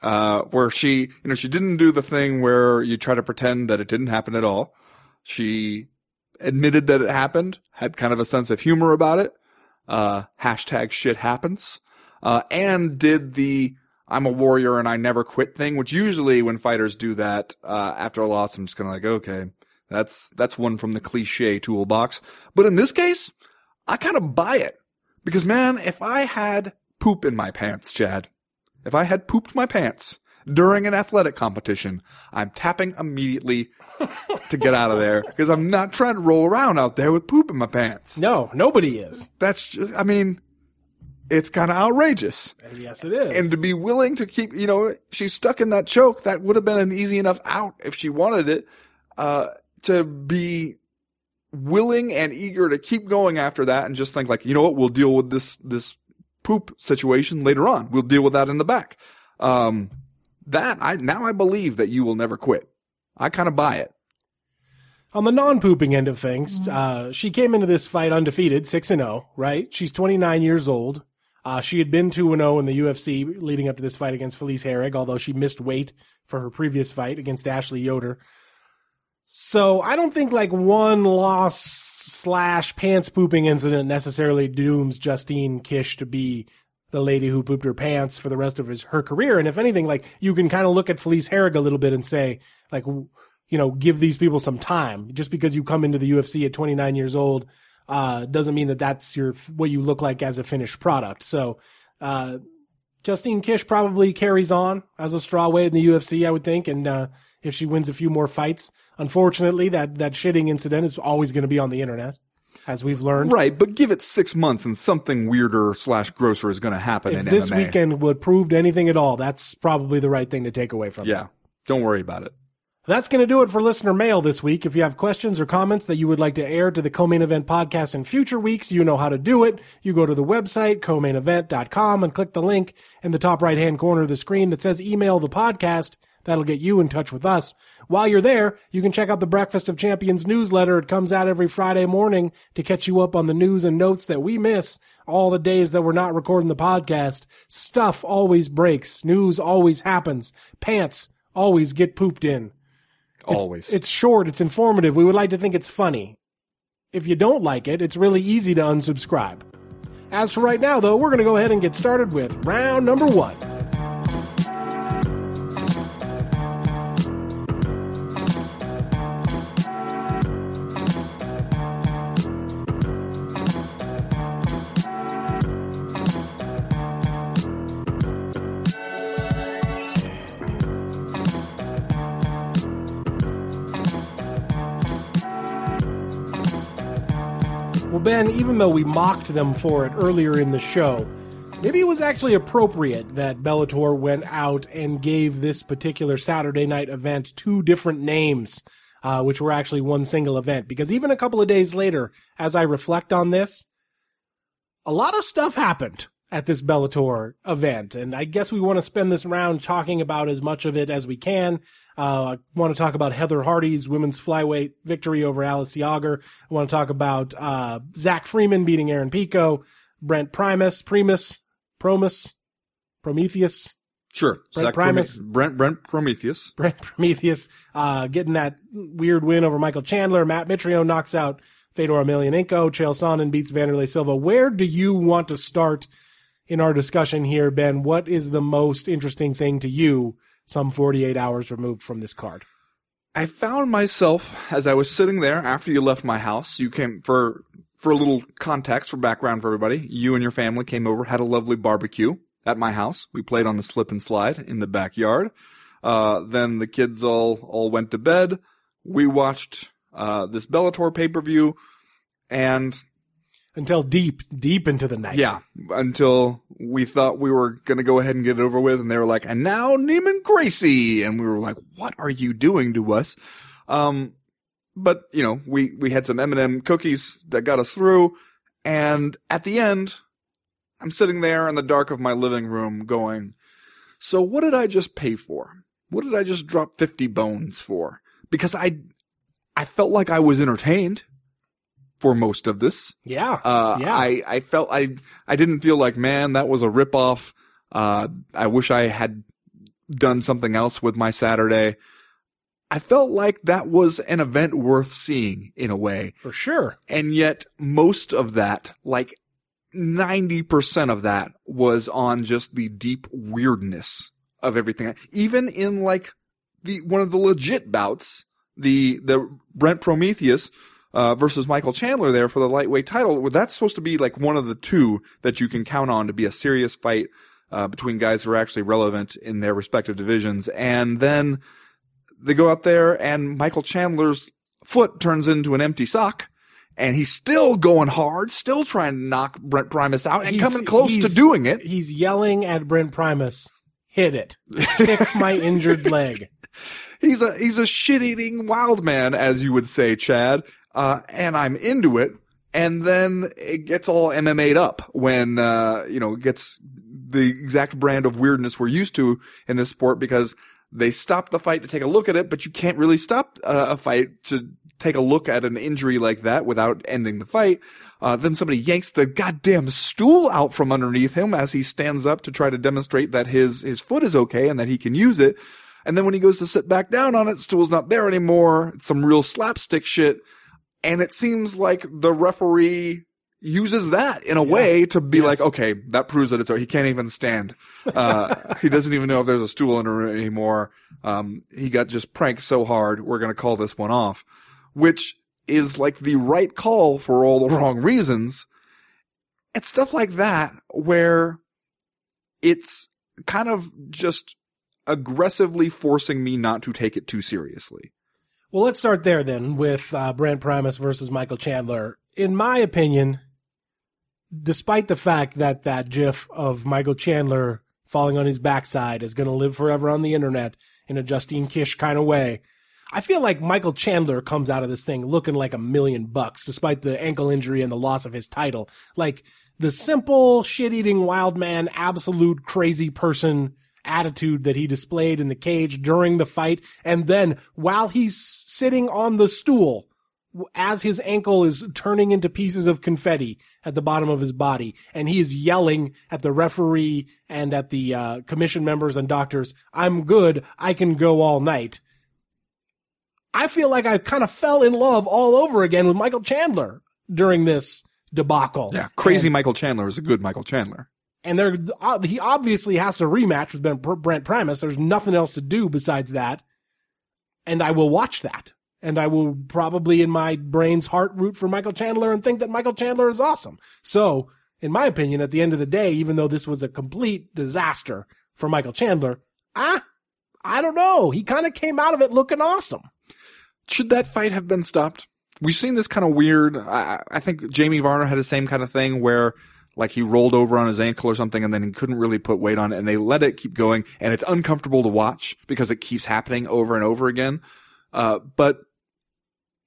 Speaker 3: uh, where she, you know, she didn't do the thing where you try to pretend that it didn't happen at all. She admitted that it happened, had kind of a sense of humor about it. Uh, hashtag shit happens. Uh, and did the I'm a warrior and I never quit thing, which usually when fighters do that, uh, after a loss, I'm just kind of like, okay, that's, that's one from the cliche toolbox. But in this case, I kind of buy it. Because man, if I had poop in my pants, Chad, if I had pooped my pants during an athletic competition, I'm tapping immediately to get out of there [laughs] because I'm not trying to roll around out there with poop in my pants.
Speaker 2: No, nobody is.
Speaker 3: That's just, I mean, it's kind of outrageous.
Speaker 2: Yes, it is.
Speaker 3: And to be willing to keep, you know, she's stuck in that choke. That would have been an easy enough out if she wanted it. Uh, to be willing and eager to keep going after that and just think like, you know what, we'll deal with this, this poop situation later on. We'll deal with that in the back. Um, that I, now I believe that you will never quit. I kind of buy it.
Speaker 2: On the non-pooping end of things, uh, she came into this fight undefeated, six and zero. Right? She's 29 years old. Uh, she had been two and zero in the UFC leading up to this fight against Felice Herrig, although she missed weight for her previous fight against Ashley Yoder. So I don't think like one loss slash pants pooping incident necessarily dooms Justine Kish to be the lady who pooped her pants for the rest of his, her career. And if anything, like you can kind of look at Felice Herrig a little bit and say, like, you know, give these people some time. Just because you come into the UFC at 29 years old, uh, doesn't mean that that's your, what you look like as a finished product. So, uh, Justine Kish probably carries on as a strawweight in the UFC, I would think. And, uh, if she wins a few more fights, unfortunately, that, that shitting incident is always going to be on the internet, as we've learned.
Speaker 3: Right. But give it six months and something weirder slash grosser is going to happen
Speaker 2: If this
Speaker 3: MMA.
Speaker 2: weekend would prove anything at all, that's probably the right thing to take away from it.
Speaker 3: Yeah. Don't worry about it.
Speaker 2: That's going to do it for listener mail this week. If you have questions or comments that you would like to air to the co-main event podcast in future weeks, you know how to do it. You go to the website, co-mainevent.com and click the link in the top right hand corner of the screen that says email the podcast. That'll get you in touch with us. While you're there, you can check out the Breakfast of Champions newsletter. It comes out every Friday morning to catch you up on the news and notes that we miss all the days that we're not recording the podcast. Stuff always breaks. News always happens. Pants always get pooped in.
Speaker 3: Always.
Speaker 2: It's short, it's informative. We would like to think it's funny. If you don't like it, it's really easy to unsubscribe. As for right now, though, we're going to go ahead and get started with round number one. Ben, even though we mocked them for it earlier in the show, maybe it was actually appropriate that Bellator went out and gave this particular Saturday night event two different names, uh, which were actually one single event. Because even a couple of days later, as I reflect on this, a lot of stuff happened at this Bellator event. And I guess we want to spend this round talking about as much of it as we can. Uh, I want to talk about Heather Hardy's women's flyweight victory over Alice Yauger. I want to talk about, uh, Zach Freeman beating Aaron Pico, Brent Primus, Primus, Promus, Prometheus,
Speaker 3: Sure.
Speaker 2: Brent
Speaker 3: Zach
Speaker 2: Primus.
Speaker 3: Prome- Brent Brent Prometheus. [laughs]
Speaker 2: Brent Prometheus, uh, getting that weird win over Michael Chandler. Matt Mitrione knocks out Fedor Emelianenko. Chael Sonnen beats Wanderlei Silva. Where do you want to start in our discussion here, Ben? What is the most interesting thing to you some 48 hours removed from this card?
Speaker 3: I found myself as I was sitting there after you left my house. You came for for a little context for background for everybody. You and your family came over, had a lovely barbecue at my house. We played on the slip and slide in the backyard. Uh, then the kids all all went to bed. We watched uh, this Bellator pay per view, and
Speaker 2: Until deep, deep into the night.
Speaker 3: yeah, until we thought we were going to go ahead and get it over with. And they were like, and now Neiman Gracie. And we were like, what are you doing to us? Um, but you know, we, we had some M&M cookies that got us through. And at the end, I'm sitting there in the dark of my living room going, so what did I just pay for? What did I just drop 50 bones for? Because I, I felt like I was entertained for most of this.
Speaker 2: Yeah.
Speaker 3: Uh,
Speaker 2: Yeah.
Speaker 3: I, I felt I, I didn't feel like, man, that was a ripoff. Uh, I wish I had done something else with my Saturday. I felt like that was an event worth seeing in a way.
Speaker 2: for sure.
Speaker 3: And yet most of that, like 90% of that was on just the deep weirdness of everything. Even in like the, one of the legit bouts, the, the Brent Primus, uh, versus Michael Chandler there for the lightweight title. Well, that's supposed to be like one of the two that you can count on to be a serious fight, uh, between guys who are actually relevant in their respective divisions. And then they go out there and Michael Chandler's foot turns into an empty sock. And he's still going hard, still trying to knock Brent Primus out and
Speaker 2: He's-
Speaker 3: coming close to doing it.
Speaker 2: He's yelling at Brent Primus, hit it. Kick my [laughs] injured leg.
Speaker 3: He's a he's a shit eating wild man, as you would say, Chad. Uh, and I'm into it. And then it gets all MMA'd up when uh, you know, gets the exact brand of weirdness we're used to in this sport because they stop the fight to take a look at it, but you can't really stop uh, a fight to take a look at an injury like that without ending the fight. Uh, then somebody yanks the goddamn stool out from underneath him as he stands up to try to demonstrate that his his foot is okay and that he can use it. And then when he goes to sit back down on it, stool's not there anymore. It's some real slapstick shit. And it seems like the referee uses that in a way to be
Speaker 2: Yes.
Speaker 3: like, okay, that proves that it's, he can't even stand. [laughs] Uh, he doesn't even know if there's a stool in it anymore. Um, he got just pranked so hard. We're going to call this one off, which is like the right call for all the [laughs] wrong reasons. It's stuff like that where it's kind of just aggressively forcing me not to take it too seriously.
Speaker 2: Well, let's start there then with uh, Brent Primus versus Michael Chandler. In my opinion, despite the fact that that GIF of Michael Chandler falling on his backside is going to live forever on the internet in a Justine Kish kind of way, I feel like Michael Chandler comes out of this thing looking like a million bucks, despite the ankle injury and the loss of his title. Like the simple shit-eating wild man, absolute crazy person attitude that he displayed in the cage during the fight. And then while he's sitting on the stool, as his ankle is turning into pieces of confetti at the bottom of his body, and he is yelling at the referee and at the uh, commission members and doctors, I'm good, I can go all night. I feel like I kind of fell in love all over again with Michael Chandler during this debacle.
Speaker 3: Yeah, crazy
Speaker 2: And-
Speaker 3: Michael Chandler is a good Michael Chandler.
Speaker 2: and there uh, he obviously has to rematch with Brent Primus. There's nothing else to do besides that, and I will watch that, and I will probably in my brain's heart root for Michael Chandler and think that Michael Chandler is awesome. So, in my opinion, at the end of the day, even though this was a complete disaster for Michael Chandler, ah, I don't know. He kind of came out of it looking awesome.
Speaker 3: Should that fight have been stopped? We've seen this kind of weird. I, I think Jamie Varner had the same kind of thing where, like, he rolled over on his ankle or something, and then he couldn't really put weight on it, and they let it keep going, and it's uncomfortable to watch because it keeps happening over and over again. Uh, but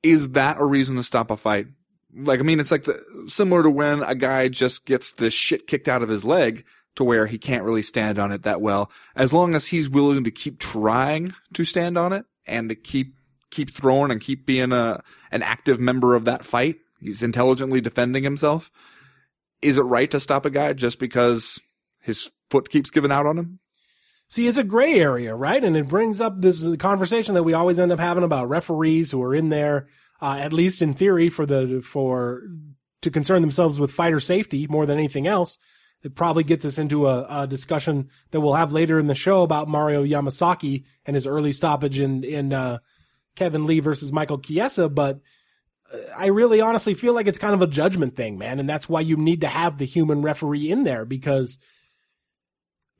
Speaker 3: is that a reason to stop a fight? Like, I mean, it's like the, similar to when a guy just gets the shit kicked out of his leg to where he can't really stand on it that well. As long as he's willing to keep trying to stand on it and to keep, keep throwing and keep being a, an active member of that fight, he's intelligently defending himself. Is it right to stop a guy just because his foot keeps giving out on him?
Speaker 2: See, it's a gray area, right? And it brings up this conversation that we always end up having about referees who are in there, uh, at least in theory, for the for to concern themselves with fighter safety more than anything else. It probably gets us into a, a discussion that we'll have later in the show about Mario Yamasaki and his early stoppage in in uh, Kevin Lee versus Michael Chiesa, but. I really honestly feel like it's kind of a judgment thing, man. And that's why you need to have the human referee in there because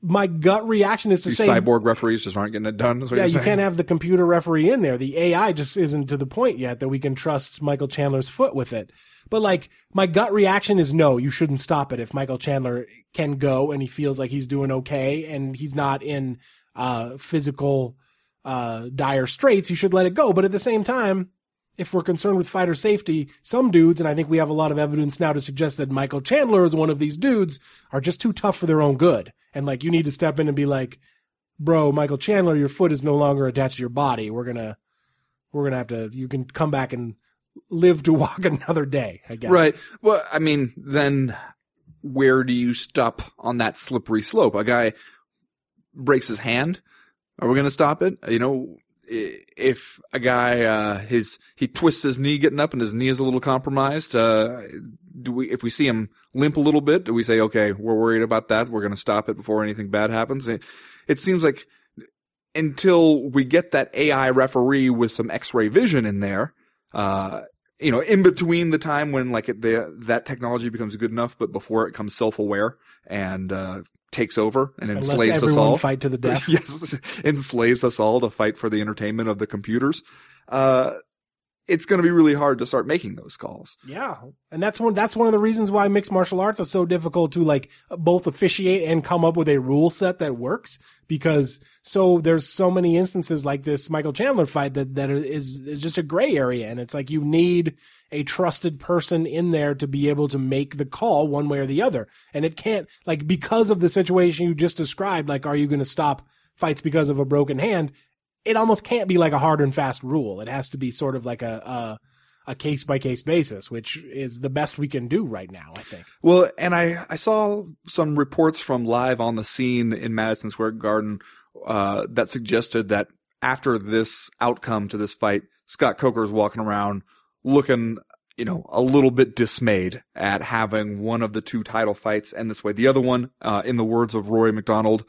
Speaker 2: my gut reaction is to
Speaker 3: These
Speaker 2: say
Speaker 3: cyborg referees just aren't getting it done.
Speaker 2: Yeah, you
Speaker 3: saying?
Speaker 2: can't have the computer referee in there. The AI just isn't to the point yet that we can trust Michael Chandler's foot with it. But like, my gut reaction is no, you shouldn't stop it if Michael Chandler can go and he feels like he's doing okay and he's not in uh, physical uh, dire straits. You should let it go. But at the same time, if we're concerned with fighter safety, some dudes, and I think we have a lot of evidence now to suggest that Michael Chandler is one of these dudes, are just too tough for their own good. And like, you need to step in and be like, bro, Michael Chandler, your foot is no longer attached to your body. We're gonna, we're gonna have to. You can come back and live to [laughs] walk another day. I guess.
Speaker 3: Right. Well, I mean, then where do you stop on that slippery slope? A guy breaks his hand. Are we going to stop it? You know, if a guy, uh, his, he twists his knee getting up and his knee is a little compromised, uh, do we, if we see him limp a little bit, do we say, okay, we're worried about that. We're going to stop it before anything bad happens? It, it seems like until we get that AI referee with some x-ray vision in there, uh, you know, in between the time when like it, the, that technology becomes good enough, but before it becomes self-aware and, uh, takes over and
Speaker 2: And lets
Speaker 3: enslaves us all.
Speaker 2: fight to the [laughs] death.
Speaker 3: yes, enslaves us all to fight for the entertainment of the computers. Uh, it's going to be really hard to start making those calls.
Speaker 2: Yeah, and that's one. That's one of the reasons why mixed martial arts is so difficult to like both officiate and come up with a rule set that works. Because so there's so many instances like this Michael Chandler fight that that is is just a gray area, and it's like you need a trusted person in there to be able to make the call one way or the other, and it can't like because of the situation you just described. Like, are you going to stop fights because of a broken hand? It almost can't be like a hard and fast rule. It has to be sort of like a, a a case by case basis, which is the best we can do right now, I think.
Speaker 3: Well, and I, I saw some reports from live on the scene in Madison Square Garden, uh, that suggested that after this outcome to this fight, Scott Coker is walking around looking, you know, a little bit dismayed at having one of the two title fights end this way. The other one, uh, in the words of Rory MacDonald,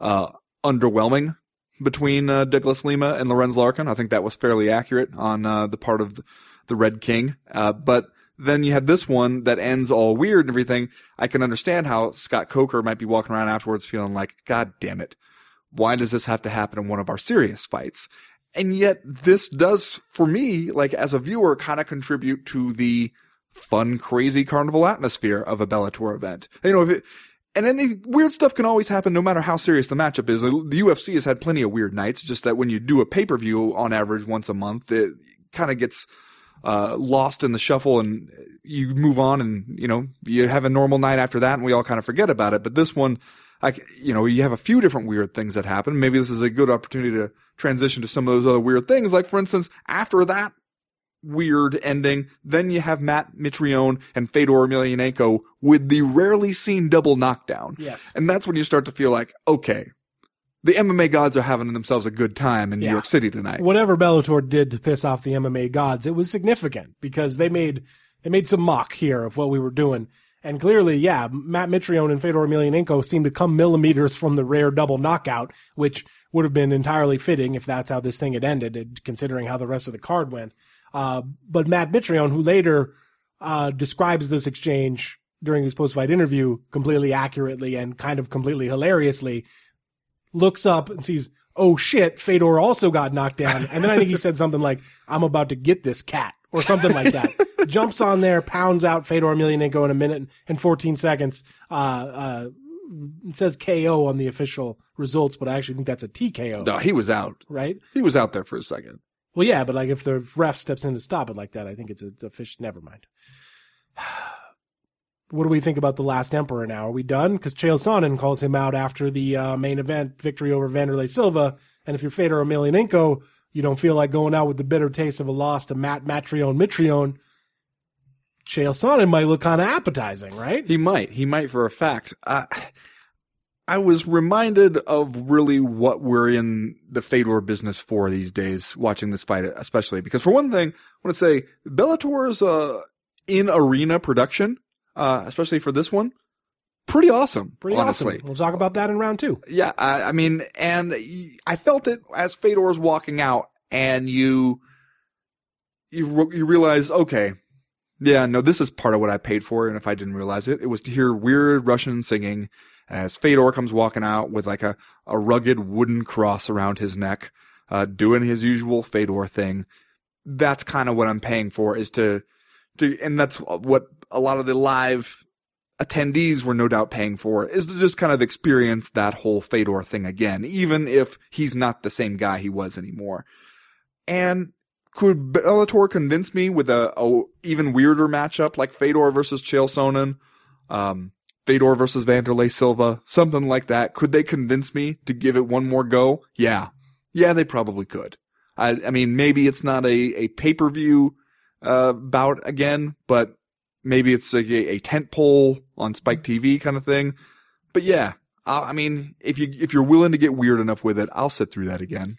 Speaker 3: uh, underwhelming between, uh, Douglas Lima and Lorenz Larkin. I think that was fairly accurate on, uh, the part of the, Red King. Uh, but then you had this one that ends all weird and everything. I can understand how Scott Coker might be walking around afterwards feeling like, God damn it. Why does this have to happen in one of our serious fights? And yet this does, for me, like as a viewer, kind of contribute to the fun, crazy carnival atmosphere of a Bellator event. You know, if it, and any weird stuff can always happen no matter how serious the matchup is. The UFC has had plenty of weird nights, just that when you do a pay-per-view on average once a month, it kind of gets uh, lost in the shuffle and you move on and, you know, you have a normal night after that and we all kind of forget about it. But this one, like, you know, you have a few different weird things that happen. Maybe this is a good opportunity to transition to some of those other weird things. Like, for instance, after that weird ending, then you have Matt Mitrione and Fedor Emelianenko with the rarely seen double knockdown.
Speaker 2: Yes.
Speaker 3: And that's when you start to feel like, okay, the MMA gods are having themselves a good time in New York City tonight.
Speaker 2: Whatever Bellator did to piss off the MMA gods, it was significant because they made they made some mock here of what we were doing. And clearly, yeah, Matt Mitrione and Fedor Emelianenko seemed to come millimeters from the rare double knockout, which would have been entirely fitting if that's how this thing had ended, considering how the rest of the card went. Uh, but Matt Mitrione, who later uh, describes this exchange during his post-fight interview completely accurately and kind of completely hilariously, looks up and sees, oh shit, Fedor also got knocked down. And then I think he said something like, I'm about to get this cat or something like that. [laughs] Jumps on there, pounds out Fedor Emelianenko in a minute and 14 seconds. Uh, uh, it says KO on the official results, but I actually think that's a TKO,
Speaker 3: no, he was out.
Speaker 2: right?
Speaker 3: He was out there for a second.
Speaker 2: Well, yeah, but like if the ref steps in to stop it like that, I think it's a, it's a fish. Never mind. [sighs] What do we think about the last Emperor now? Are we done? Because Chael Sonnen calls him out after the uh, main event victory over Wanderlei Silva. And if you're Fedor Emelianenko, you don't feel like going out with the bitter taste of a loss to Matt Mattrione Mitrione. Chael Sonnen might look kind of appetizing, right?
Speaker 3: He might. He might for a fact. Uh, I was reminded of really what we're in the Fedor business for these days, watching this fight, especially because for one thing, I want to say Bellator's uh, in arena production, uh, especially for this one, pretty awesome.
Speaker 2: Pretty
Speaker 3: honestly.
Speaker 2: awesome. We'll talk about that in round two.
Speaker 3: Yeah, I, I mean, and I felt it as Fedor's walking out, and you you you realize, okay, yeah, no, this is part of what I paid for, and if I didn't realize it, it was to hear weird Russian singing as Fedor comes walking out with like a, a rugged wooden cross around his neck, uh, doing his usual Fedor thing. That's kind of what I'm paying for is to, to, and that's what a lot of the live attendees were no doubt paying for is to just kind of experience that whole Fedor thing again, even if he's not the same guy he was anymore. And could Bellator convince me with a, a even weirder matchup like Fedor versus Chael Sonnen? Um, Fedor versus Wanderlei Silva, something like that. Could they convince me to give it one more go? Yeah. Yeah, they probably could. I, I mean, maybe it's not a, a pay-per-view, uh, bout again, but maybe it's a, a tent pole on Spike TV kind of thing. But yeah, I, I mean, if you, if you're willing to get weird enough with it, I'll sit through that again.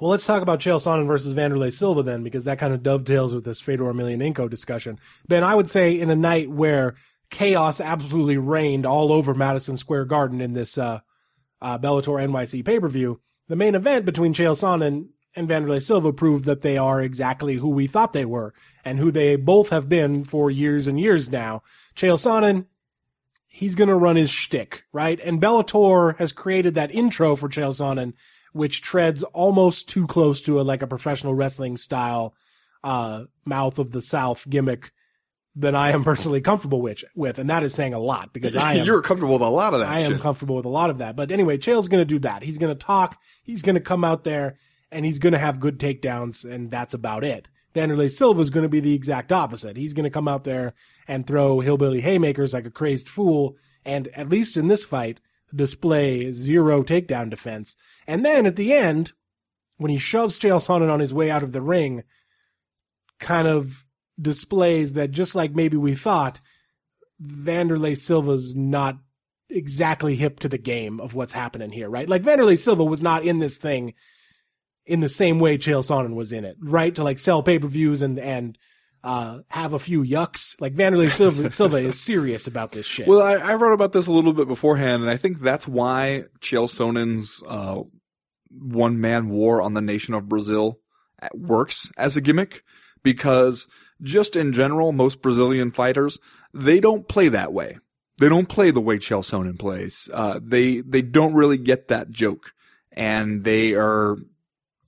Speaker 2: Well, let's talk about Chael Sonnen versus Wanderlei Silva then, because that kind of dovetails with this Fedor Emelianenko discussion. Ben, I would say in a night where chaos absolutely reigned all over Madison Square Garden in this uh, uh, Bellator NYC pay per view. The main event between Chael Sonnen and Wanderlei Silva proved that they are exactly who we thought they were and who they both have been for years and years now. Chael Sonnen, he's going to run his shtick, right? And Bellator has created that intro for Chael Sonnen, which treads almost too close to a, like a professional wrestling style, uh, mouth of the South gimmick than I am personally comfortable with, with, and that is saying a lot because I [laughs] am.
Speaker 3: You're comfortable with a lot of that.
Speaker 2: I am comfortable with a lot of that. But anyway, Chael's going to do that. He's going to talk. He's going to come out there and he's going to have good takedowns, and that's about it. Wanderlei Silva is going to be the exact opposite. He's going to come out there and throw hillbilly haymakers like a crazed fool, and at least in this fight, display zero takedown defense. And then at the end, when he shoves Chael Sonnen on his way out of the ring, kind of displays that just like maybe we thought, Wanderlei Silva's not exactly hip to the game of what's happening here, right? Like Wanderlei Silva was not in this thing in the same way Chael Sonnen was in it, right? To like sell pay per views and and uh, have a few yucks. Like Wanderlei Silva, [laughs] Silva is serious about this shit.
Speaker 3: Well, I, I wrote about this a little bit beforehand, and I think that's why Chael Sonnen's uh, one man war on the nation of Brazil uh, works as a gimmick because just in general, most Brazilian fighters they don't play that way. They don't play the way Chael Sonnen plays. Uh, they they don't really get that joke, and they are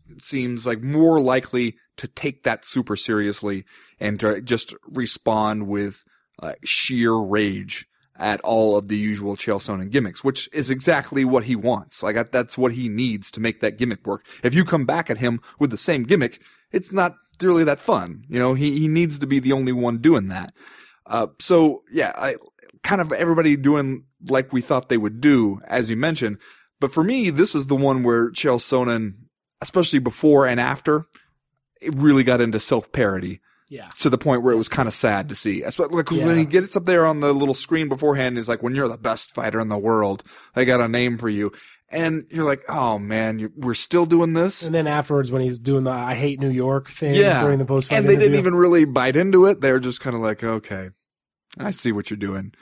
Speaker 3: it seems like more likely to take that super seriously and to just respond with uh, sheer rage at all of the usual Chael Sonnen gimmicks, which is exactly what he wants. Like that's what he needs to make that gimmick work. If you come back at him with the same gimmick, it's not really that fun. You know, he he needs to be the only one doing that. Uh, so yeah, I kind of everybody doing like we thought they would do, as you mentioned. But for me, this is the one where Chael Sonnen, especially before and after, it really got into self parody
Speaker 2: yeah.
Speaker 3: to the point where it was kind of sad to see. Especially like
Speaker 2: Yeah.
Speaker 3: when he gets up there on the little screen beforehand, is like, when you're the best fighter in the world, I got a name for you. And you're like, oh man, we're still doing this.
Speaker 2: And then afterwards, when he's doing the "I hate New York" thing
Speaker 3: yeah.
Speaker 2: during the post fight,
Speaker 3: and they didn't even really bite into it. They're just kind of like, okay, I see what you're doing.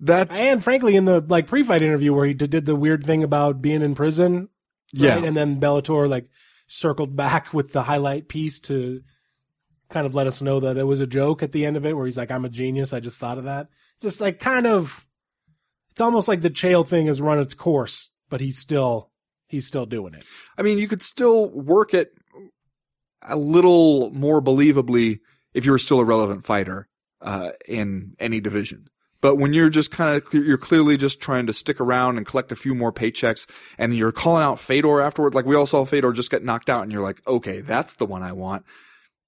Speaker 3: That,
Speaker 2: And frankly, in the like pre-fight interview where he did the weird thing about being in prison,
Speaker 3: yeah.
Speaker 2: and then Bellator like circled [laughs] back with the highlight piece to kind of let us know that it was a joke at the end of it, where he's like, "I'm a genius. I just thought of that." Just like kind of, it's almost like the Chael thing has run its course, but he's still he's still doing it.
Speaker 3: I mean, you could still work it a little more believably if you were still a relevant fighter uh, in any division. But when you're just kind of, you're clearly just trying to stick around and collect a few more paychecks and you're calling out Fedor afterward, like we all saw Fedor just get knocked out and you're like, okay, that's the one I want.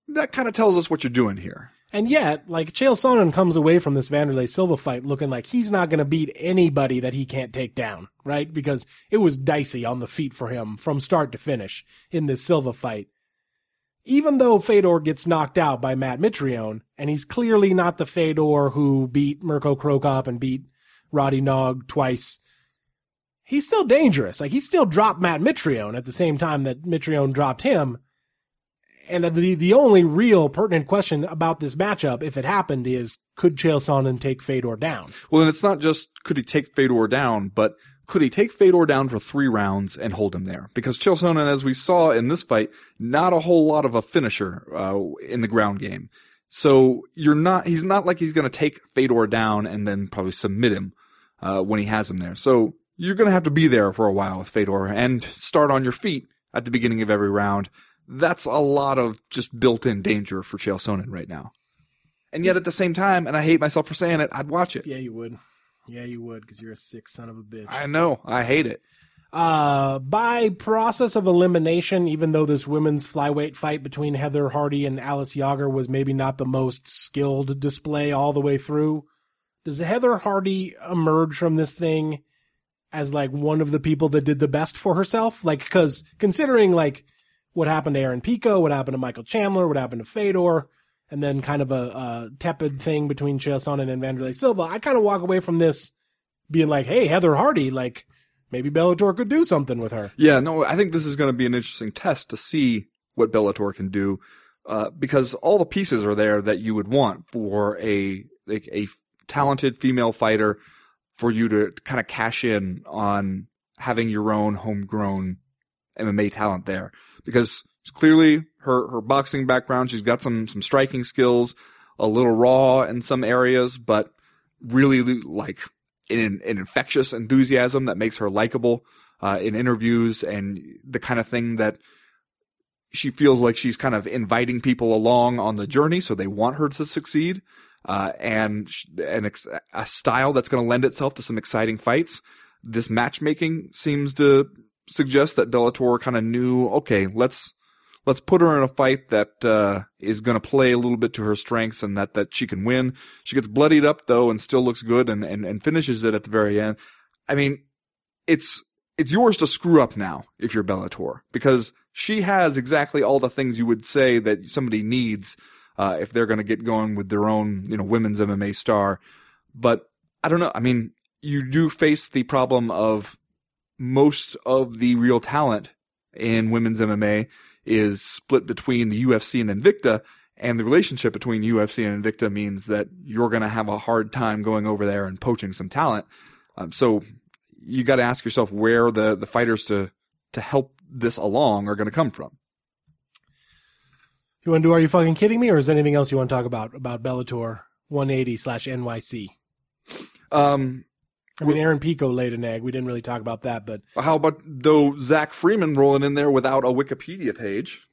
Speaker 3: That kind of tells us what you're doing here.
Speaker 2: And yet, like Chael Sonnen comes away from this Wanderlei Silva fight looking like he's not going to beat anybody that he can't take down, right? Because it was dicey on the feet for him from start to finish in this Silva fight. Even though Fedor gets knocked out by Matt Mitrione, and he's clearly not the Fedor who beat Mirko Cro Cop and beat Roddy Nog twice, he's still dangerous. Like he still dropped Matt Mitrione at the same time that Mitrione dropped him and the the only real pertinent question about this matchup, if it happened, is could Chael Sonnen take Fedor down?
Speaker 3: Well, and it's not just could he take Fedor down, but could he take Fedor down for three rounds and hold him there? Because Chael Sonnen, as we saw in this fight, not a whole lot of a finisher uh, in the ground game. So you're not. He's not like he's going to take Fedor down and then probably submit him uh, when he has him there. So you're going to have to be there for a while with Fedor and start on your feet at the beginning of every round that's a lot of just built-in danger for Chael Sonnen right now. And yet at the same time, and I hate myself for saying it, I'd watch it.
Speaker 2: Yeah, you would. Yeah, you would, because you're a sick son of a bitch.
Speaker 3: I know. I hate it.
Speaker 2: Uh, by process of elimination, even though this women's flyweight fight between Heather Hardy and Alice Yauger was maybe not the most skilled display all the way through, does Heather Hardy emerge from this thing as like one of the people that did the best for herself? Like, because considering like what happened to Aaron Pico, what happened to Michael Chandler, what happened to Fedor, and then kind of a, a tepid thing between Sonnen and Wanderlei Silva. I kind of walk away from this being like, hey, Heather Hardy, like maybe Bellator could do something with her.
Speaker 3: Yeah, no, I think this is going to be an interesting test to see what Bellator can do. Uh, because all the pieces are there that you would want for a like a talented female fighter for you to kind of cash in on having your own homegrown MMA talent there because clearly her her boxing background, she's got some some striking skills, a little raw in some areas, but really like an, an infectious enthusiasm that makes her likable uh, in interviews and the kind of thing that she feels like she's kind of inviting people along on the journey, so they want her to succeed. Uh, and and a style that's going to lend itself to some exciting fights. This matchmaking seems to suggest that Bellator kind of knew, okay, let's let's put her in a fight that uh, is going to play a little bit to her strengths and that that she can win. She gets bloodied up though and still looks good and and, and finishes it at the very end. I mean, it's it's yours to screw up now if you're Bellator because she has exactly all the things you would say that somebody needs uh, if they're going to get going with their own you know women's MMA star. But I don't know. I mean, you do face the problem of most of the real talent in women's MMA is split between the UFC and Invicta. And the relationship between UFC and Invicta means that you're going to have a hard time going over there and poaching some talent. Um, so you got to ask yourself where the, the fighters to, to help this along are going to come from.
Speaker 2: You want to do Are You Fucking Kidding Me? Or is there anything else you want to talk about, about Bellator 180 slash NYC?
Speaker 3: Um,
Speaker 2: I mean, Aaron Pico laid an egg. We didn't really talk about that, but
Speaker 3: how about though Zach Freeman rolling in there without a Wikipedia page?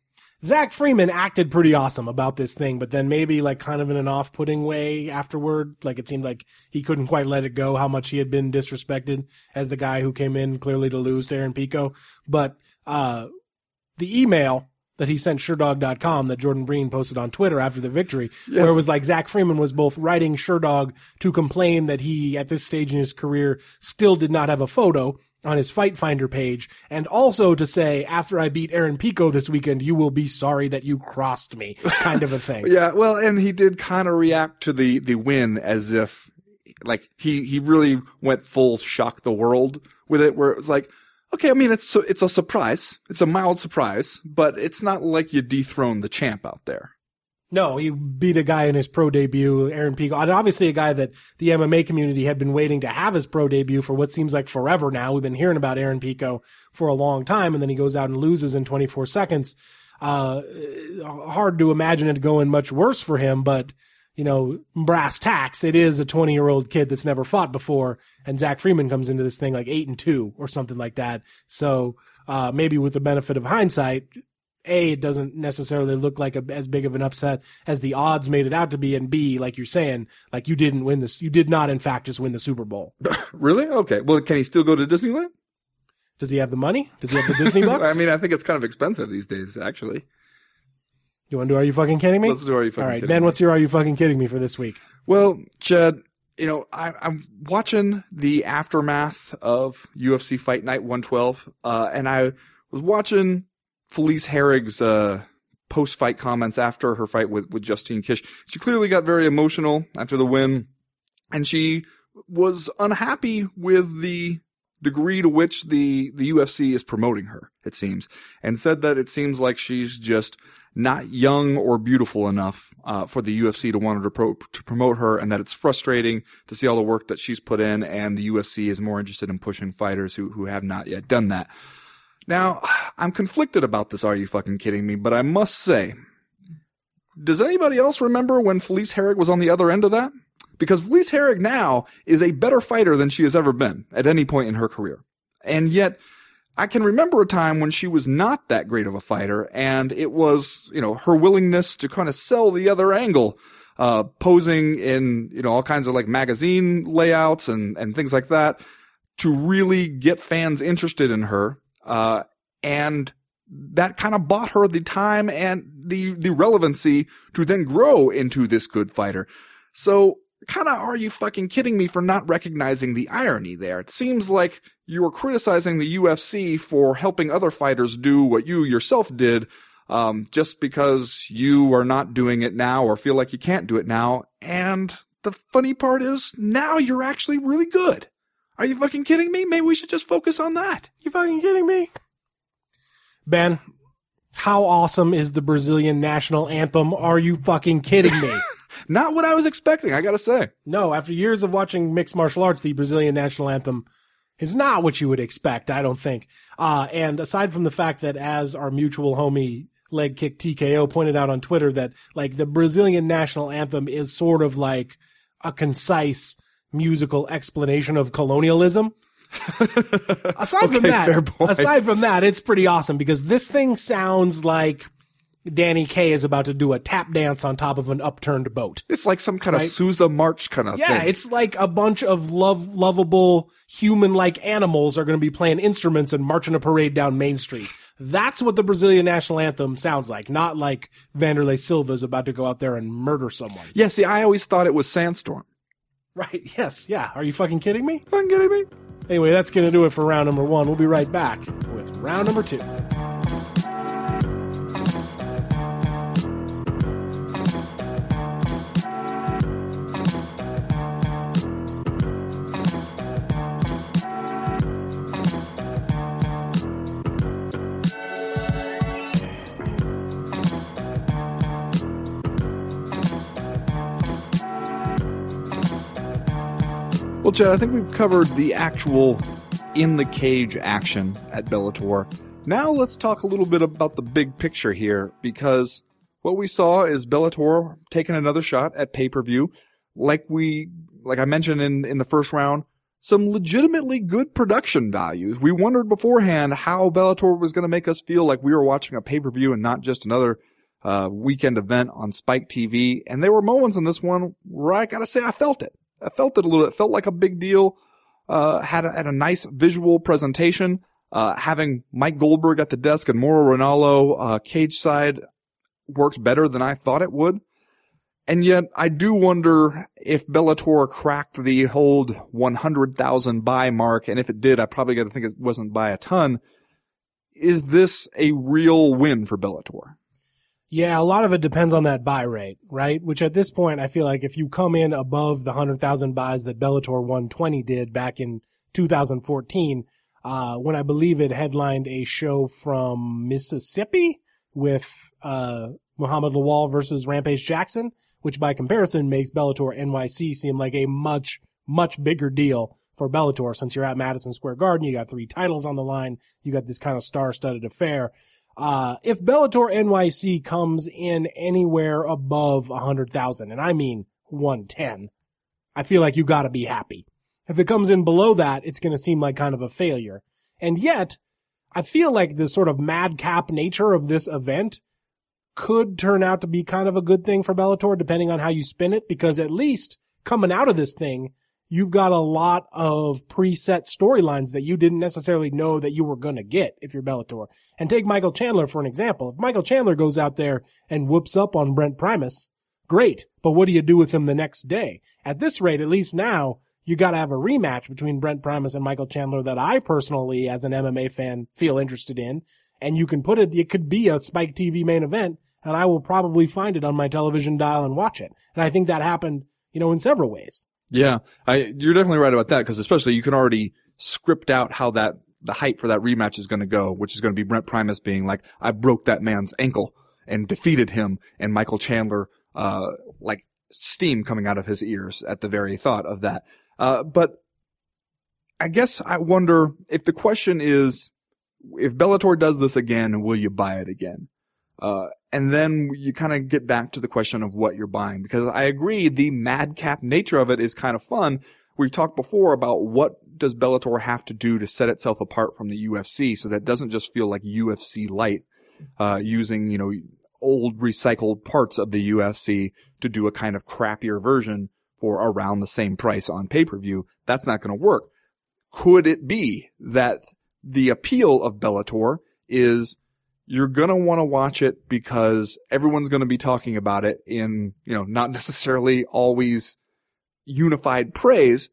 Speaker 2: Zach Freeman acted pretty awesome about this thing, but then maybe like kind of in an off-putting way afterward. Like it seemed like he couldn't quite let it go how much he had been disrespected as the guy who came in clearly to lose to Aaron Pico. But uh, the email that he sent Sherdog.com that Jordan Breen posted on Twitter after the victory, yes. where it was like Zach Freeman was both writing Sherdog to complain that he, at this stage in his career, still did not have a photo on his Fight Finder page, and also to say, after I beat Aaron Pico this weekend, you will be sorry that you crossed me, kind of a [laughs] thing.
Speaker 3: yeah, well, and he did kind of react to the, the win as if, like, he, he really went full shock the world with it, where it was like, Okay, I mean it's it's a surprise. It's a mild surprise, but it's not like you dethroned the champ out there.
Speaker 2: No, he beat a guy in his pro debut, Aaron Pico, and obviously a guy that the MMA community had been waiting to have his pro debut for what seems like forever now. We've been hearing about Aaron Pico for a long time, and then he goes out and loses in 24 seconds. Uh, hard to imagine it going much worse for him, but you know, brass tacks, it is a 20 year old kid that's never fought before. And Zach Freeman comes into this thing like eight and two or something like that. So, uh, maybe with the benefit of hindsight, A, it doesn't necessarily look like a, as big of an upset as the odds made it out to be, and B, like you're saying, like you didn't win this, you did not in fact just win the Super Bowl. [laughs]
Speaker 3: Really? Okay. Well, can he still go to Disneyland?
Speaker 2: Does he have the money? Does he have the Disney [laughs] bucks?
Speaker 3: I mean, I think it's kind of expensive these days, actually.
Speaker 2: You want to do Are You Fucking Kidding Me?
Speaker 3: Let's do Are You Fucking Kidding Me.
Speaker 2: All right,
Speaker 3: Kidding
Speaker 2: Ben,
Speaker 3: Me?
Speaker 2: what's your Are You Fucking Kidding Me for this week?
Speaker 3: Well, Chad, you know, I, I'm watching the aftermath of UFC Fight Night 112, uh, and I was watching Felice Herrig's uh, post-fight comments after her fight with, with Justine Kish. She clearly got very emotional after the win, and she was unhappy with the degree to which the, the UFC is promoting her, it seems, and said that it seems like she's just not young or beautiful enough uh, for the UFC to want to, pro- to promote her, and that it's frustrating to see all the work that she's put in, and the UFC is more interested in pushing fighters who who have not yet done that. Now, I'm conflicted about this. Are you fucking kidding me? But I must say, does anybody else remember when Felice Herrig was on the other end of that? Because Felice Herrig now is a better fighter than she has ever been at any point in her career. And yet, I can remember a time when she was not that great of a fighter, and it was, you know, her willingness to kind of sell the other angle, uh, posing in, you know, all kinds of like magazine layouts and, and things like that to really get fans interested in her. Uh, and that kind of bought her the time and the, the relevancy to then grow into this good fighter. So kind of are you fucking kidding me for not recognizing the irony there? It seems like you are criticizing the UFC for helping other fighters do what you yourself did, um, just because you are not doing it now or feel like you can't do it now. And the funny part is now you're actually really good. Are you fucking kidding me? Maybe we should just focus on that.
Speaker 2: You fucking kidding me? Ben, how awesome is the Brazilian national anthem? Are you fucking kidding me? [laughs]
Speaker 3: Not what I was expecting, I gotta say.
Speaker 2: no, after years of watching mixed martial arts, the Brazilian national anthem is not what you would expect, I don't think. Uh, and aside from the fact that as our mutual homie leg kick TKO pointed out on Twitter that like the Brazilian national anthem is sort of like a concise musical explanation of colonialism. [laughs] aside from that, aside from that, it's pretty awesome because this thing sounds like Danny Kaye is about to do a tap dance on top of an upturned boat.
Speaker 3: It's like some kind
Speaker 2: Right.
Speaker 3: of Sousa March kind of thing.
Speaker 2: Yeah,
Speaker 3: thing.
Speaker 2: it's like a bunch of love, lovable human-like animals are going to be playing instruments and marching a parade down Main Street. That's what the Brazilian national anthem sounds like, not like Wanderlei Silva is about to go out there and murder someone.
Speaker 3: Yeah, see, I always thought it was Sandstorm.
Speaker 2: Right? [laughs] Yes. Yeah. Are you fucking kidding me?
Speaker 3: Fucking kidding me?
Speaker 2: Anyway, that's going to do it for round number one. We'll be right back with round number two.
Speaker 3: Chad, I think we've covered the actual in the cage action at Bellator. Now let's talk a little bit about the big picture here because what we saw is Bellator taking another shot at pay-per-view. Like we, like I mentioned in, in the first round, some legitimately good production values. We wondered beforehand how Bellator was going to make us feel like we were watching a pay-per-view and not just another uh, weekend event on Spike TV. And there were moments in this one where I gotta say I felt it. I felt it a little. It felt like a big deal. Uh, had a, had a nice visual presentation. Uh, having Mike Goldberg at the desk and Mauro Ranallo uh, cage side worked better than I thought it would. And yet, I do wonder if Bellator cracked the old 100,000 buy mark, and if it did, I probably got to think it wasn't by a ton. Is this a real win for Bellator?
Speaker 2: Yeah, a lot of it depends on that buy rate, right? Which at this point, I feel like if you come in above the 100,000 buys that Bellator 120 did back in 2014, uh, when I believe it headlined a show from Mississippi with, uh, Muhammad Lawal versus Rampage Jackson, which by comparison makes Bellator NYC seem like a much, much bigger deal for Bellator since you're at Madison Square Garden. You got three titles on the line. You got this kind of star-studded affair. Uh, if Bellator NYC comes in anywhere above 100,000, and I mean 110, I feel like you gotta be happy. If it comes in below that, it's gonna seem like kind of a failure. And yet, I feel like the sort of madcap nature of this event could turn out to be kind of a good thing for Bellator, depending on how you spin it, because at least coming out of this thing, you've got a lot of preset storylines that you didn't necessarily know that you were going to get if you're Bellator. And take Michael Chandler for an example. If Michael Chandler goes out there and whoops up on Brent Primus, great. But what do you do with him the next day? At this rate, at least now, you got to have a rematch between Brent Primus and Michael Chandler that I personally, as an MMA fan, feel interested in. And you can put it, it could be a Spike TV main event, and I will probably find it on my television dial and watch it. And I think that happened, you know, in several ways.
Speaker 3: Yeah, I, you're definitely right about that because especially you can already script out how that the hype for that rematch is going to go, which is going to be Brent Primus being like, "I broke that man's ankle and defeated him," and Michael Chandler, uh, like steam coming out of his ears at the very thought of that. Uh, but I guess I wonder if the question is, if Bellator does this again, will you buy it again? Uh, and then you kind of get back to the question of what you're buying because I agree the madcap nature of it is kind of fun. We've talked before about what does Bellator have to do to set itself apart from the UFC so that it doesn't just feel like UFC light, uh, using, you know, old recycled parts of the UFC to do a kind of crappier version for around the same price on pay-per-view. That's not going to work. Could it be that the appeal of Bellator is you're going to want to watch it because everyone's going to be talking about it in, you know, not [laughs] necessarily always unified praise,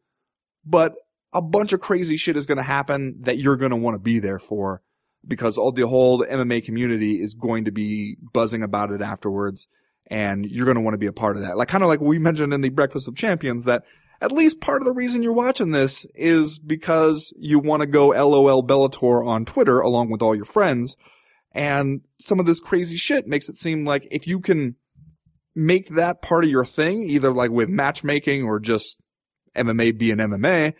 Speaker 3: but a bunch of crazy shit is going to happen that you're going to want to be there for because all the whole MMA community is going to be buzzing about it afterwards and you're going to want to be a part of that. Like kind of like we mentioned in the Breakfast of Champions that at least part of the reason you're watching this is because you want to go LOL Bellator on Twitter along with all your friends and some of this crazy shit makes it seem like if you can make that part of your thing, either like with matchmaking or just MMA being MMA,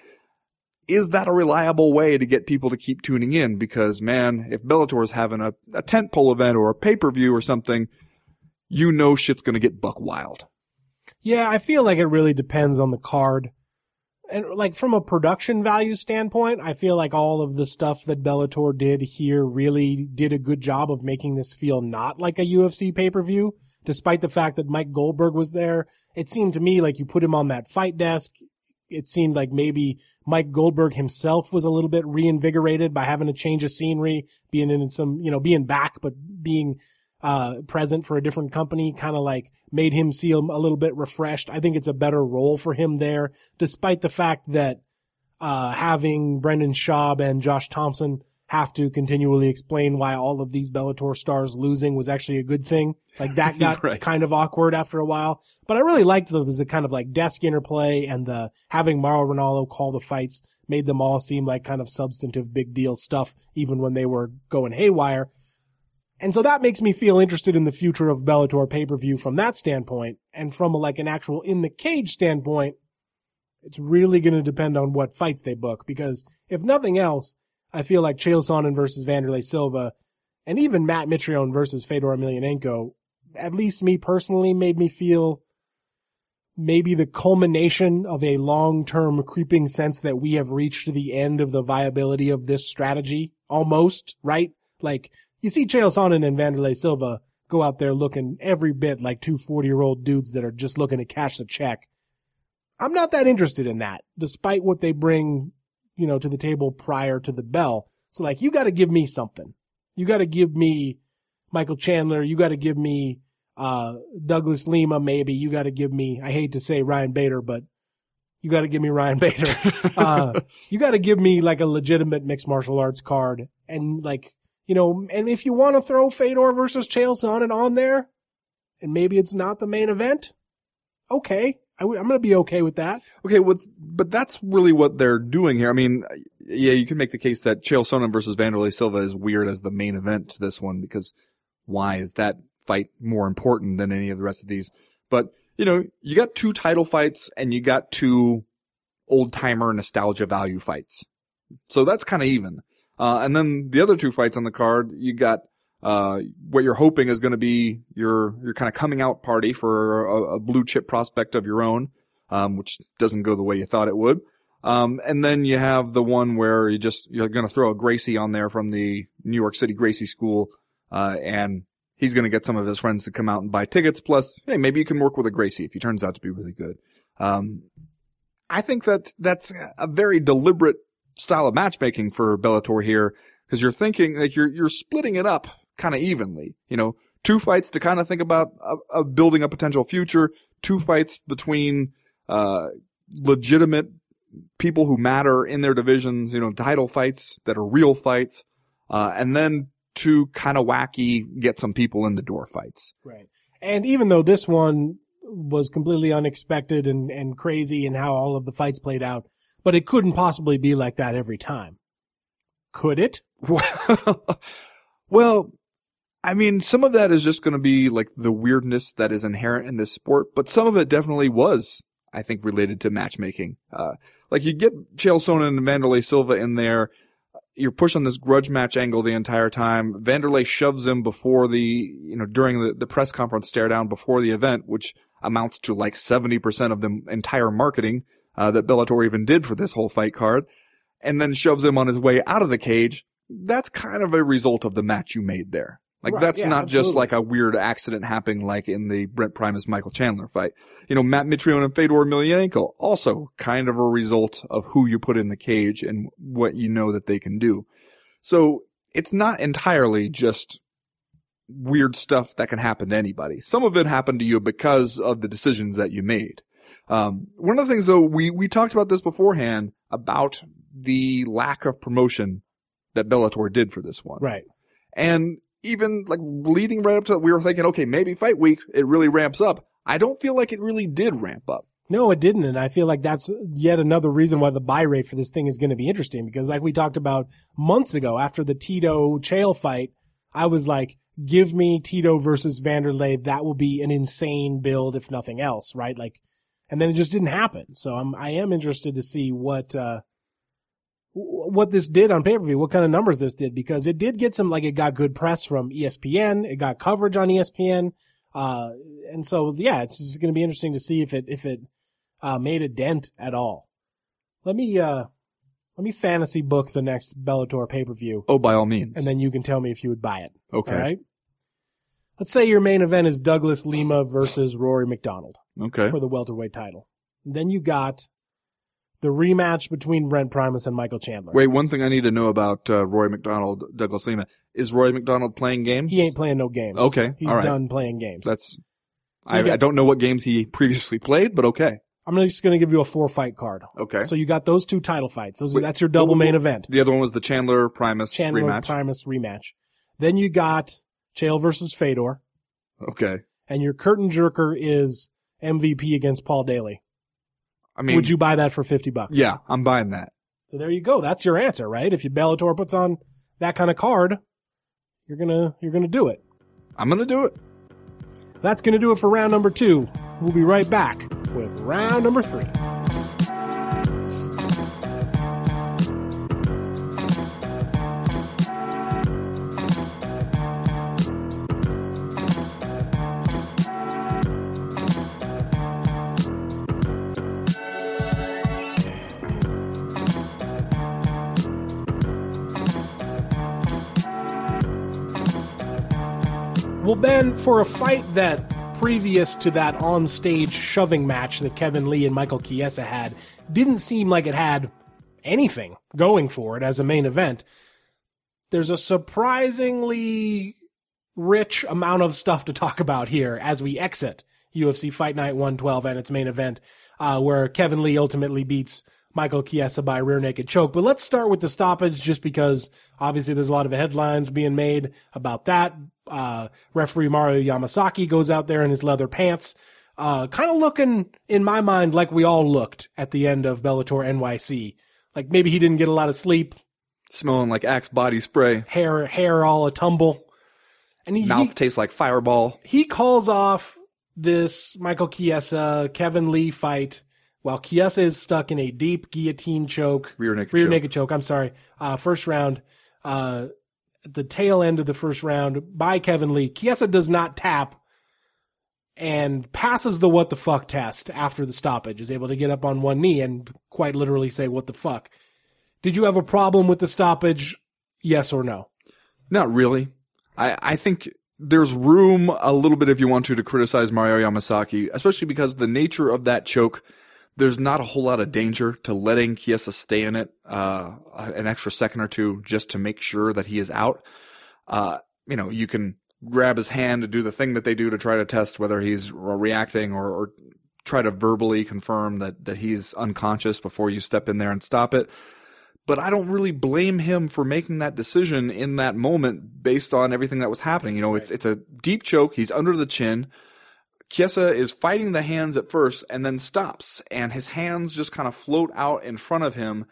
Speaker 3: is that a reliable way to get people to keep tuning in? Because man, if Bellator is having a, a tentpole event or a pay-per-view or something, you know shit's gonna get buck wild.
Speaker 2: Yeah, I feel like it really depends on the card and like from a production value standpoint, I feel like all of the stuff that Bellator did here really did a good job of making this feel not like a UFC pay-per-view. Despite the fact that Mike Goldberg was there, it seemed to me like you put him on that fight desk. It seemed like maybe Mike Goldberg himself was a little bit reinvigorated by having a change of scenery, being in some, you know, being back, but being uh, present for a different company kind of like made him seem a little bit refreshed. I think it's a better role for him there, despite the fact that, uh, having Brendan Schaub and Josh Thompson have to continually explain why all of these Bellator stars losing was actually a good thing. Like that [laughs] got right. kind of awkward after a while. But I really liked the, the kind of like desk interplay and the having Mauro Ranallo call the fights made them all seem like kind of substantive big deal stuff, even when they were going haywire. And so that makes me feel interested in the future of Bellator pay-per-view from that standpoint. And from like an actual in the cage standpoint, it's really going to depend on what fights they book. Because if nothing else, I feel like Chael Sonnen versus Wanderlei Silva and even Matt Mitrione versus Fedor Emelianenko, at least me personally, made me feel maybe the culmination of a long-term creeping sense that we have reached the end of the viability of this strategy almost, right? Like you see Chael Sonnen and Wanderlei Silva go out there looking every bit like two 40 year old dudes that are just looking to cash the check. I'm not that interested in that, despite what they bring, you know, to the table prior to the bell. So like, you gotta give me something. You gotta give me Michael Chandler. You gotta give me, uh, Douglas Lima, maybe. You gotta give me, I hate to say Ryan Bader, but you gotta give me Ryan Bader. [laughs] uh, you gotta give me like a legitimate mixed martial arts card and like, you know, and if you want to throw Fedor versus Chael Sonnen on there, and maybe it's not the main event, okay. i w- I'm going to be okay with that.
Speaker 3: Okay, with, but that's really what they're doing here. I mean, yeah, you can make the case that Chael Sonnen versus Wanderlei Silva is weird as the main event to this one because why is that fight more important than any of the rest of these? But, you know, you got two title fights and you got two old timer nostalgia value fights. So that's kind of even. Uh, and then the other two fights on the card, you got uh, what you're hoping is going to be your your kind of coming out party for a, a blue chip prospect of your own, um, which doesn't go the way you thought it would. Um, and then you have the one where you just, you're going to throw a Gracie on there from the New York City Gracie School, uh, and he's going to get some of his friends to come out and buy tickets. Plus, hey, maybe you can work with a Gracie if he turns out to be really good. Um, I think that that's a very deliberate style of matchmaking for Bellator here because you're thinking like you're you're splitting it up kind of evenly. You know, two fights to kind of think about uh, uh, building a potential future, two fights between uh, legitimate people who matter in their divisions. You know, title fights that are real fights, uh, and then two kind of wacky get some people in the door fights.
Speaker 2: Right. And even though this one was completely unexpected and, and crazy and how all of the fights played out, but it couldn't possibly be like that every time. Could it? [laughs]
Speaker 3: well, I mean, some of that is just going to be like the weirdness that is inherent in this sport, but some of it definitely was, I think, related to matchmaking. Uh, like you get Chael Sonnen and Wanderlei Silva in there, you're pushing this grudge match angle the entire time. Wanderlei shoves him before the, you know, during the, the press conference stare down before the event, which amounts to like 70% of the entire marketing, uh, that Bellator even did for this whole fight card. And then shoves him on his way out of the cage. That's kind of a result of the match you made there. Like
Speaker 2: Right,
Speaker 3: that's
Speaker 2: yeah,
Speaker 3: not just like a weird accident happening like in the Brent Primus Michael Chandler fight. You know, Matt Mitrione and Fedor Emelianenko also kind of a result of who you put in the cage and what you know that they can do. So it's not entirely just weird stuff that can happen to anybody. Some of it happened to you because of the decisions that you made. Um, one of the things though, we, we talked about this beforehand about the lack of promotion that Bellator did for this one.
Speaker 2: Right.
Speaker 3: And even like leading right up to we were thinking, okay, maybe fight week, it really ramps up. I don't feel like it really did ramp up.
Speaker 2: No, it didn't. And I feel like that's yet another reason why the buy rate for this thing is going to be interesting because like we talked about months ago after the Tito Chael fight, I was like, give me Tito versus Wanderlei. That will be an insane build, if nothing else, right? Like, and then it just didn't happen. So I'm, I am interested to see what, uh, what this did on pay-per-view, what kind of numbers this did, because it did get some, like it got good press from ESPN. It got coverage on ESPN. Uh, and so, yeah, it's just going to be interesting to see if it, if it, uh, made a dent at all. Let me, uh, let me fantasy book the next Bellator pay-per-view
Speaker 3: Oh, by all means.
Speaker 2: and then you can tell me if you would buy it.
Speaker 3: okay.
Speaker 2: All right. Let's say your main event is Douglas Lima versus Rory MacDonald
Speaker 3: Okay.
Speaker 2: for the welterweight title. Then you got the rematch between Brent Primus and Michael Chandler.
Speaker 3: Wait, one thing I need to know about uh, Rory MacDonald, Douglas Lima. Is Rory MacDonald playing games?
Speaker 2: He ain't playing no games.
Speaker 3: Okay,
Speaker 2: He's
Speaker 3: all right.
Speaker 2: done playing games.
Speaker 3: That's.
Speaker 2: So
Speaker 3: I,
Speaker 2: get-
Speaker 3: I don't know what games he previously played, but okay.
Speaker 2: I'm just going to give you a four fight card.
Speaker 3: Okay.
Speaker 2: So you got those two title fights. Those,
Speaker 3: Wait,
Speaker 2: that's your double main event.
Speaker 3: the other one was the Chandler Primus
Speaker 2: Chandler
Speaker 3: rematch.
Speaker 2: Primus rematch. Then you got Chael versus Fedor.
Speaker 3: okay.
Speaker 2: And your curtain jerker is MVP against Paul Daley.
Speaker 3: I mean,
Speaker 2: would you buy that for 50 bucks?
Speaker 3: Yeah, I'm buying that.
Speaker 2: So there you go. That's your answer, right? If you Bellator puts on that kind of card, you're going to you're going to do it.
Speaker 3: I'm going to do it.
Speaker 2: That's going to do it for round number 2. We'll be right back with round number 3. And for a fight that previous to that on-stage shoving match that Kevin Lee and Michael Chiesa had didn't seem like it had anything going for it as a main event, there's a surprisingly rich amount of stuff to talk about here as we exit UFC Fight Night 112 and its main event, uh, where Kevin Lee ultimately beats Michael Chiesa by rear naked choke. But let's start with the stoppage just because obviously there's a lot of headlines being made about that. Uh, referee Mario Yamasaki goes out there in his leather pants, uh, kind of looking in my mind like we all looked at the end of Bellator NYC. Like maybe he didn't get a lot of sleep,
Speaker 3: Smelling like Axe body spray.
Speaker 2: hair, hair all a tumble. And he,
Speaker 3: Mouth
Speaker 2: he,
Speaker 3: tastes like fireball.
Speaker 2: he calls off this Michael Chiesa Kevin Lee fight while Chiesa is stuck in a deep guillotine choke,
Speaker 3: Rear naked
Speaker 2: rear
Speaker 3: choke.
Speaker 2: naked choke. I'm sorry. Uh, first round, uh, at the tail end of the first round by Kevin Lee. Chiesa does not tap and passes the what the fuck test after the stoppage. Is able to get up on one knee and quite quite literally say, what the fuck. Did you have a problem with the stoppage? Yes or no?
Speaker 3: Not really. I, I think there's room a little bit if you want to to criticize Mario Yamasaki, especially because the nature of that choke, there's not a whole lot of danger to letting Chiesa stay in it uh, an extra second or two just to make sure that he is out. Uh, you know, you can grab his hand to do the thing that they do to try to test whether he's reacting or, or try to verbally confirm that, that he's unconscious before you step in there and stop it but I don't really blame him for making that decision in that moment based on everything that was happening. You know, right. it's it's a deep choke. He's under the chin. Chiesa is fighting the hands at first and then stops, and his hands just kind of float out in front of him,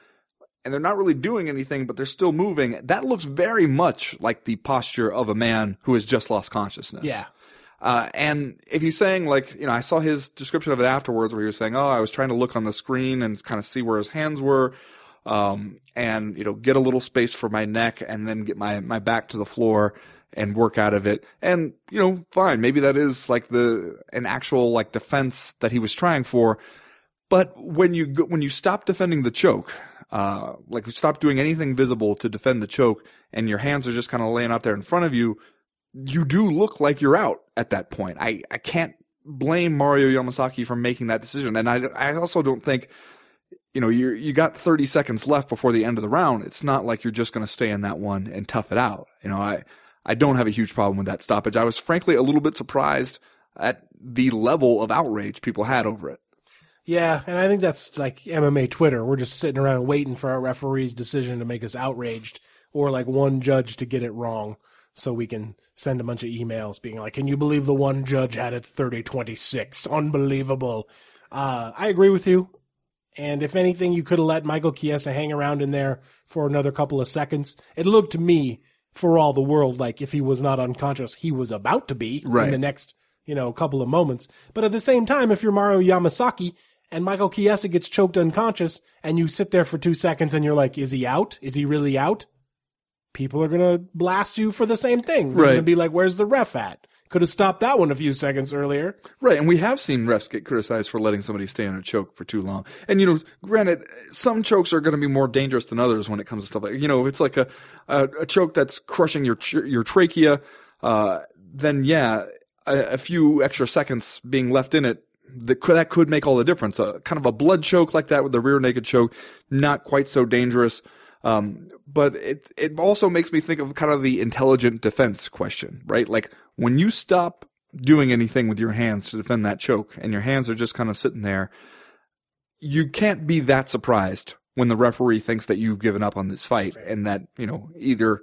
Speaker 3: and they're not really doing anything, but they're still moving. That looks very much like the posture of a man who has just lost consciousness.
Speaker 2: Yeah.
Speaker 3: Uh, and if he's saying like, you know, I saw his description of it afterwards where he was saying, "Oh, I was trying to look on the screen and kind of see where his hands were." um, and you know get a little space for my neck and then get my my back to the floor and work out of it and you know fine maybe that is like the an actual like defense that he was trying for but when you when you stop defending the choke uh, like you stop doing anything visible to defend the choke and your hands are just kind of laying out there in front of you you do look like you're out at that point i i can't blame mario yamasaki for making that decision and i i also don't think you know, you you got 30 seconds left before the end of the round. It's not like you're just going to stay in that one and tough it out. You know, I I don't have a huge problem with that stoppage. I was frankly a little bit surprised at the level of outrage people had over it.
Speaker 2: Yeah, and I think that's like MMA Twitter. We're just sitting around waiting for our referee's decision to make us outraged or like one judge to get it wrong so we can send a bunch of emails being like, "Can you believe the one judge had it 30-26? Unbelievable." Uh, I agree with you. And if anything, you could have let Michael Chiesa hang around in there for another couple of seconds. It looked to me, for all the world, like if he was not unconscious, he was about to be
Speaker 3: right.
Speaker 2: in the next, you know, couple of moments. But at the same time, if you're Mario Yamasaki and Michael Chiesa gets choked unconscious and you sit there for two seconds and you're like, is he out? Is he really out? People are going to blast you for the same thing. They're
Speaker 3: right.
Speaker 2: going to be like, where's the ref at? Could have stopped that one a few seconds earlier.
Speaker 3: Right, and we have seen refs get criticized for letting somebody stay in a choke for too long. And you know, granted, some chokes are going to be more dangerous than others when it comes to stuff like you know, if it's like a a, a choke that's crushing your your trachea, uh, then yeah, a, a, few extra seconds being left in it that could, that could make all the difference. Uh, kind of a blood choke like that with the rear naked choke, not quite so dangerous. Um, but it it also makes me think of kind of the intelligent defense question, right? Like when you stop doing anything with your hands to defend that choke and your hands are just kind of sitting there, you can't be that surprised when the referee thinks that you've given up on this fight and that, you know, either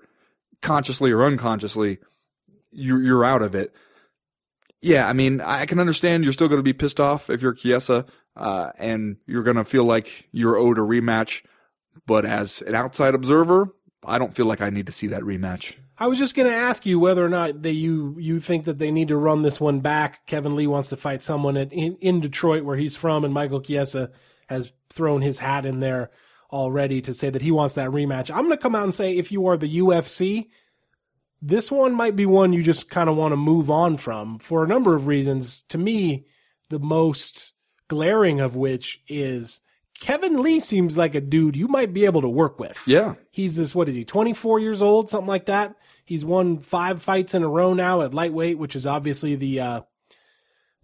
Speaker 3: consciously or unconsciously you're, you're out of it. Yeah, I mean, I can understand you're still going to be pissed off if you're Chiesa, uh, and you're going to feel like you're owed a rematch. But as an outside observer, I don't feel like I need to see that rematch.
Speaker 2: I was just going to ask you whether or not that you you think that they need to run this one back. Kevin Lee wants to fight someone at, in, in Detroit where he's from, and Michael Chiesa has thrown his hat in there already to say that he wants that rematch. I'm going to come out and say if you are the UFC, this one might be one you just kind of want to move on from for a number of reasons. To me, the most glaring of which is Kevin Lee seems like a dude you might be able to work with.
Speaker 3: Yeah.
Speaker 2: He's this, what is he, 24 years old, something like that. He's won five fights in a row now at lightweight, which is obviously the, uh,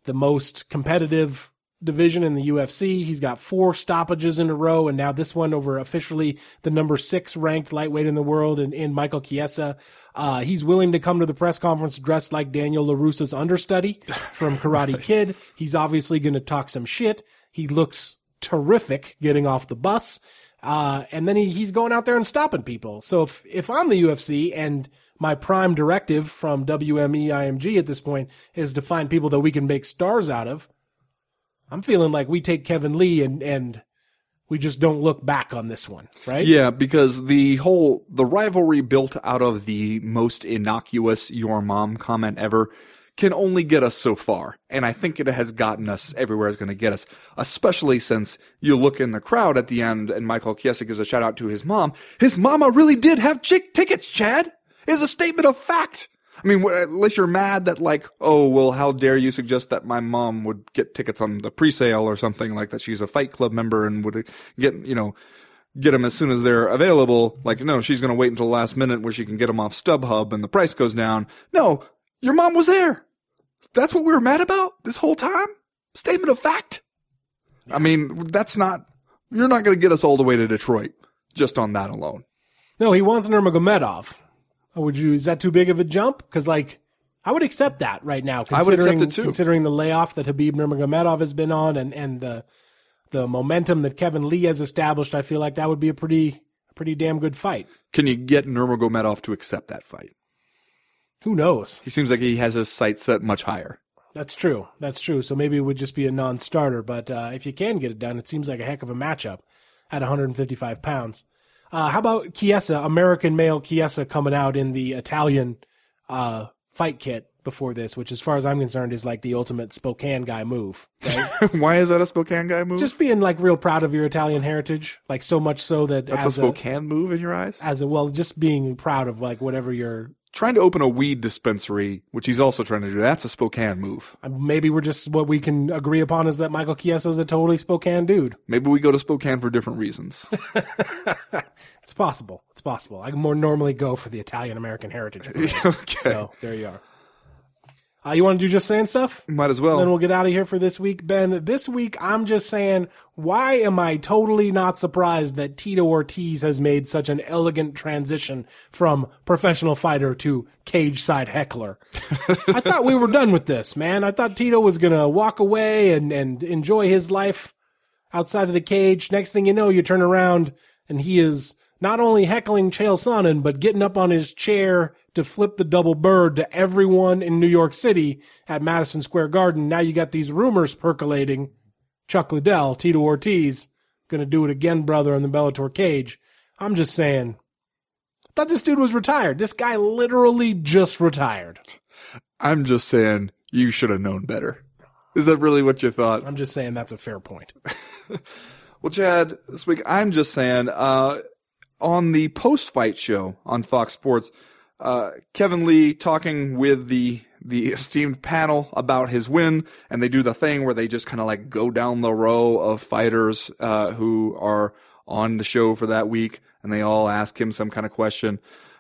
Speaker 2: the most competitive division in the UFC. He's got four stoppages in a row, and now this one over officially the number six ranked lightweight in the world in, in Michael Chiesa. Uh, he's willing to come to the press conference dressed like Daniel LaRusso's understudy from Karate [laughs] Kid. He's obviously going to talk some shit. He looks terrific getting off the bus. Uh, and then he, he's going out there and stopping people. So if, if I'm the UFC and my prime directive from WMEIMG at this point is to find people that we can make stars out of, I'm feeling like we take Kevin Lee and, and we just don't look back on this one, right?
Speaker 3: Yeah, because the whole, the rivalry built out of the most innocuous your mom comment ever can only get us so far. And I think it has gotten us everywhere it's going to get us, especially since you look in the crowd at the end and Michael Chiesa gives a shout out to his mom. His mama really did have chick tickets, Chad. Is a statement of fact. I mean, unless you're mad that like, oh well, how dare you suggest that my mom would get tickets on the pre-sale or something like that? She's a Fight Club member and would get you know get them as soon as they're available. Like, no, she's going to wait until the last minute where she can get them off StubHub and the price goes down. No, your mom was there. That's what we were mad about this whole time. Statement of fact. I mean, that's not. You're not going to get us all the way to Detroit just on that alone.
Speaker 2: No, he wants Nurmagomedov. Oh, would you? Is that too big of a jump? Because like, I would accept that right now.
Speaker 3: I would accept
Speaker 2: considering-
Speaker 3: it too.
Speaker 2: Considering the layoff that Khabib Nurmagomedov has been on, and and the the momentum that Kevin Lee has established, I feel like that would be a pretty pretty damn good fight.
Speaker 3: Can you get Nurmagomedov to accept that fight?
Speaker 2: Who knows?
Speaker 3: He seems like he has his sights set much higher.
Speaker 2: That's true. That's true. So maybe it would just be a non-starter. But uh, if you can get it done, it seems like a heck of a matchup at 155 pounds. Uh, how about Chiesa, American male Chiesa, coming out in the Italian uh, fight kit before this, which, as far as I'm concerned, is like the ultimate Spokane guy move. Right? [laughs]
Speaker 3: Why is that a Spokane guy move?
Speaker 2: just being like real proud of your Italian heritage, like so much so that
Speaker 3: That's a Spokane move in your eyes?
Speaker 2: as a well, just being proud of like whatever your
Speaker 3: Trying to open a weed dispensary, which he's also trying to do, that's a Spokane move.
Speaker 2: Uh, maybe we're just what we can agree upon is that Michael Chiesa is a totally Spokane dude.
Speaker 3: Maybe we go to Spokane for different reasons. [laughs]
Speaker 2: It's possible. It's possible. I more normally go for the Italian American heritage. [laughs]
Speaker 3: okay.
Speaker 2: so there you are. Uh, you want to do just saying stuff?
Speaker 3: Might as well.
Speaker 2: Then we'll get out of here for this week, Ben. This week, I'm just saying, why am I totally not surprised that Tito Ortiz has made such an elegant transition from professional fighter to cage side heckler? I [laughs] thought we were done with this, man. I thought Tito was gonna walk away and, and enjoy his life outside of the cage. Next thing you know, you turn around and he is not only heckling Chael Sonnen, but getting up on his chair to flip the double bird to everyone in New York City at Madison Square Garden. Now you got these rumors percolating. Chuck Liddell, Tito Ortiz, gonna do it again, brother, in the Bellator cage. I'm just saying. I thought this dude was retired. This guy literally just retired.
Speaker 3: I'm just saying, you should have known better. Is that really what you thought?
Speaker 2: I'm just saying that's a fair point. [laughs]
Speaker 3: Well, Chad, this week I'm just saying, uh, on the post-fight show on Fox Sports, uh, Kevin Lee talking with the the esteemed panel about his win, and they do the thing where they just kind of like go down the row of fighters uh, who are on the show for that week, and they all ask him some kind of question.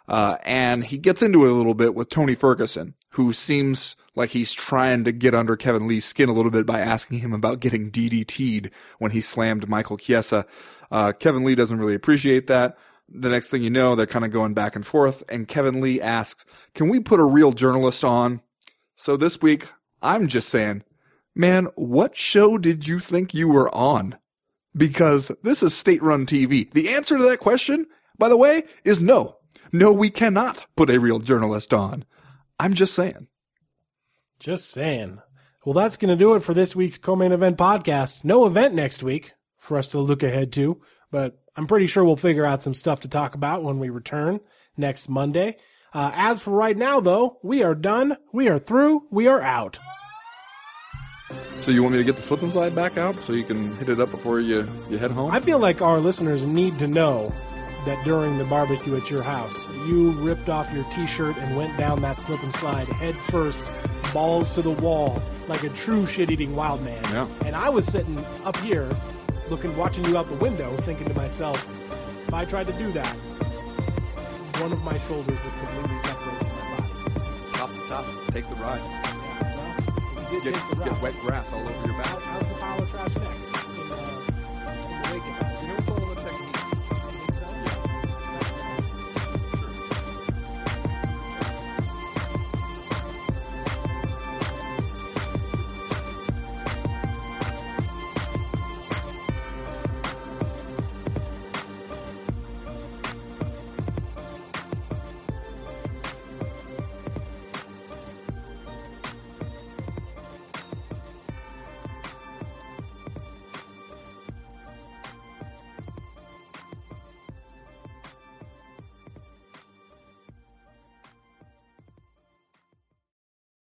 Speaker 3: Uh, and he gets into it a little bit with Tony Ferguson, who seems like he's trying to get under Kevin Lee's skin a little bit by asking him about getting DDT'd when he slammed Michael Chiesa. Uh, Kevin Lee doesn't really appreciate that. The next thing you know, they're kind of going back and forth, and Kevin Lee asks, Can we put a real journalist on? So this week, I'm just saying, man, what show did you think you were on? Because this is state run TV. The answer to that question, by the way, is no. No, we cannot put a real journalist on. I'm just saying.
Speaker 2: Just saying. Well, that's going to do it for this week's co-main event podcast. No event next week for us to look ahead to, but I'm pretty sure we'll figure out some stuff to talk about when we return next Monday. Uh, as for right now, though, we are done. We are through. We are out.
Speaker 3: So you want me to get the slip and slide back out so you can hit it up before you, you head home?
Speaker 2: I feel like our listeners need to know that during the barbecue at your house, you ripped off your t-shirt and went down that slip and slide head first, balls to the wall, like a true shit-eating wild man.
Speaker 3: Yeah.
Speaker 2: And I was sitting up here, looking, watching you out the window, thinking to myself, if I tried to do that, one of my shoulders would completely separate from my body.
Speaker 3: top to top. Take the ride.
Speaker 2: Well, you did
Speaker 3: Get,
Speaker 2: take the
Speaker 3: get wet grass all over your back.
Speaker 2: How- How's the pile of trash next?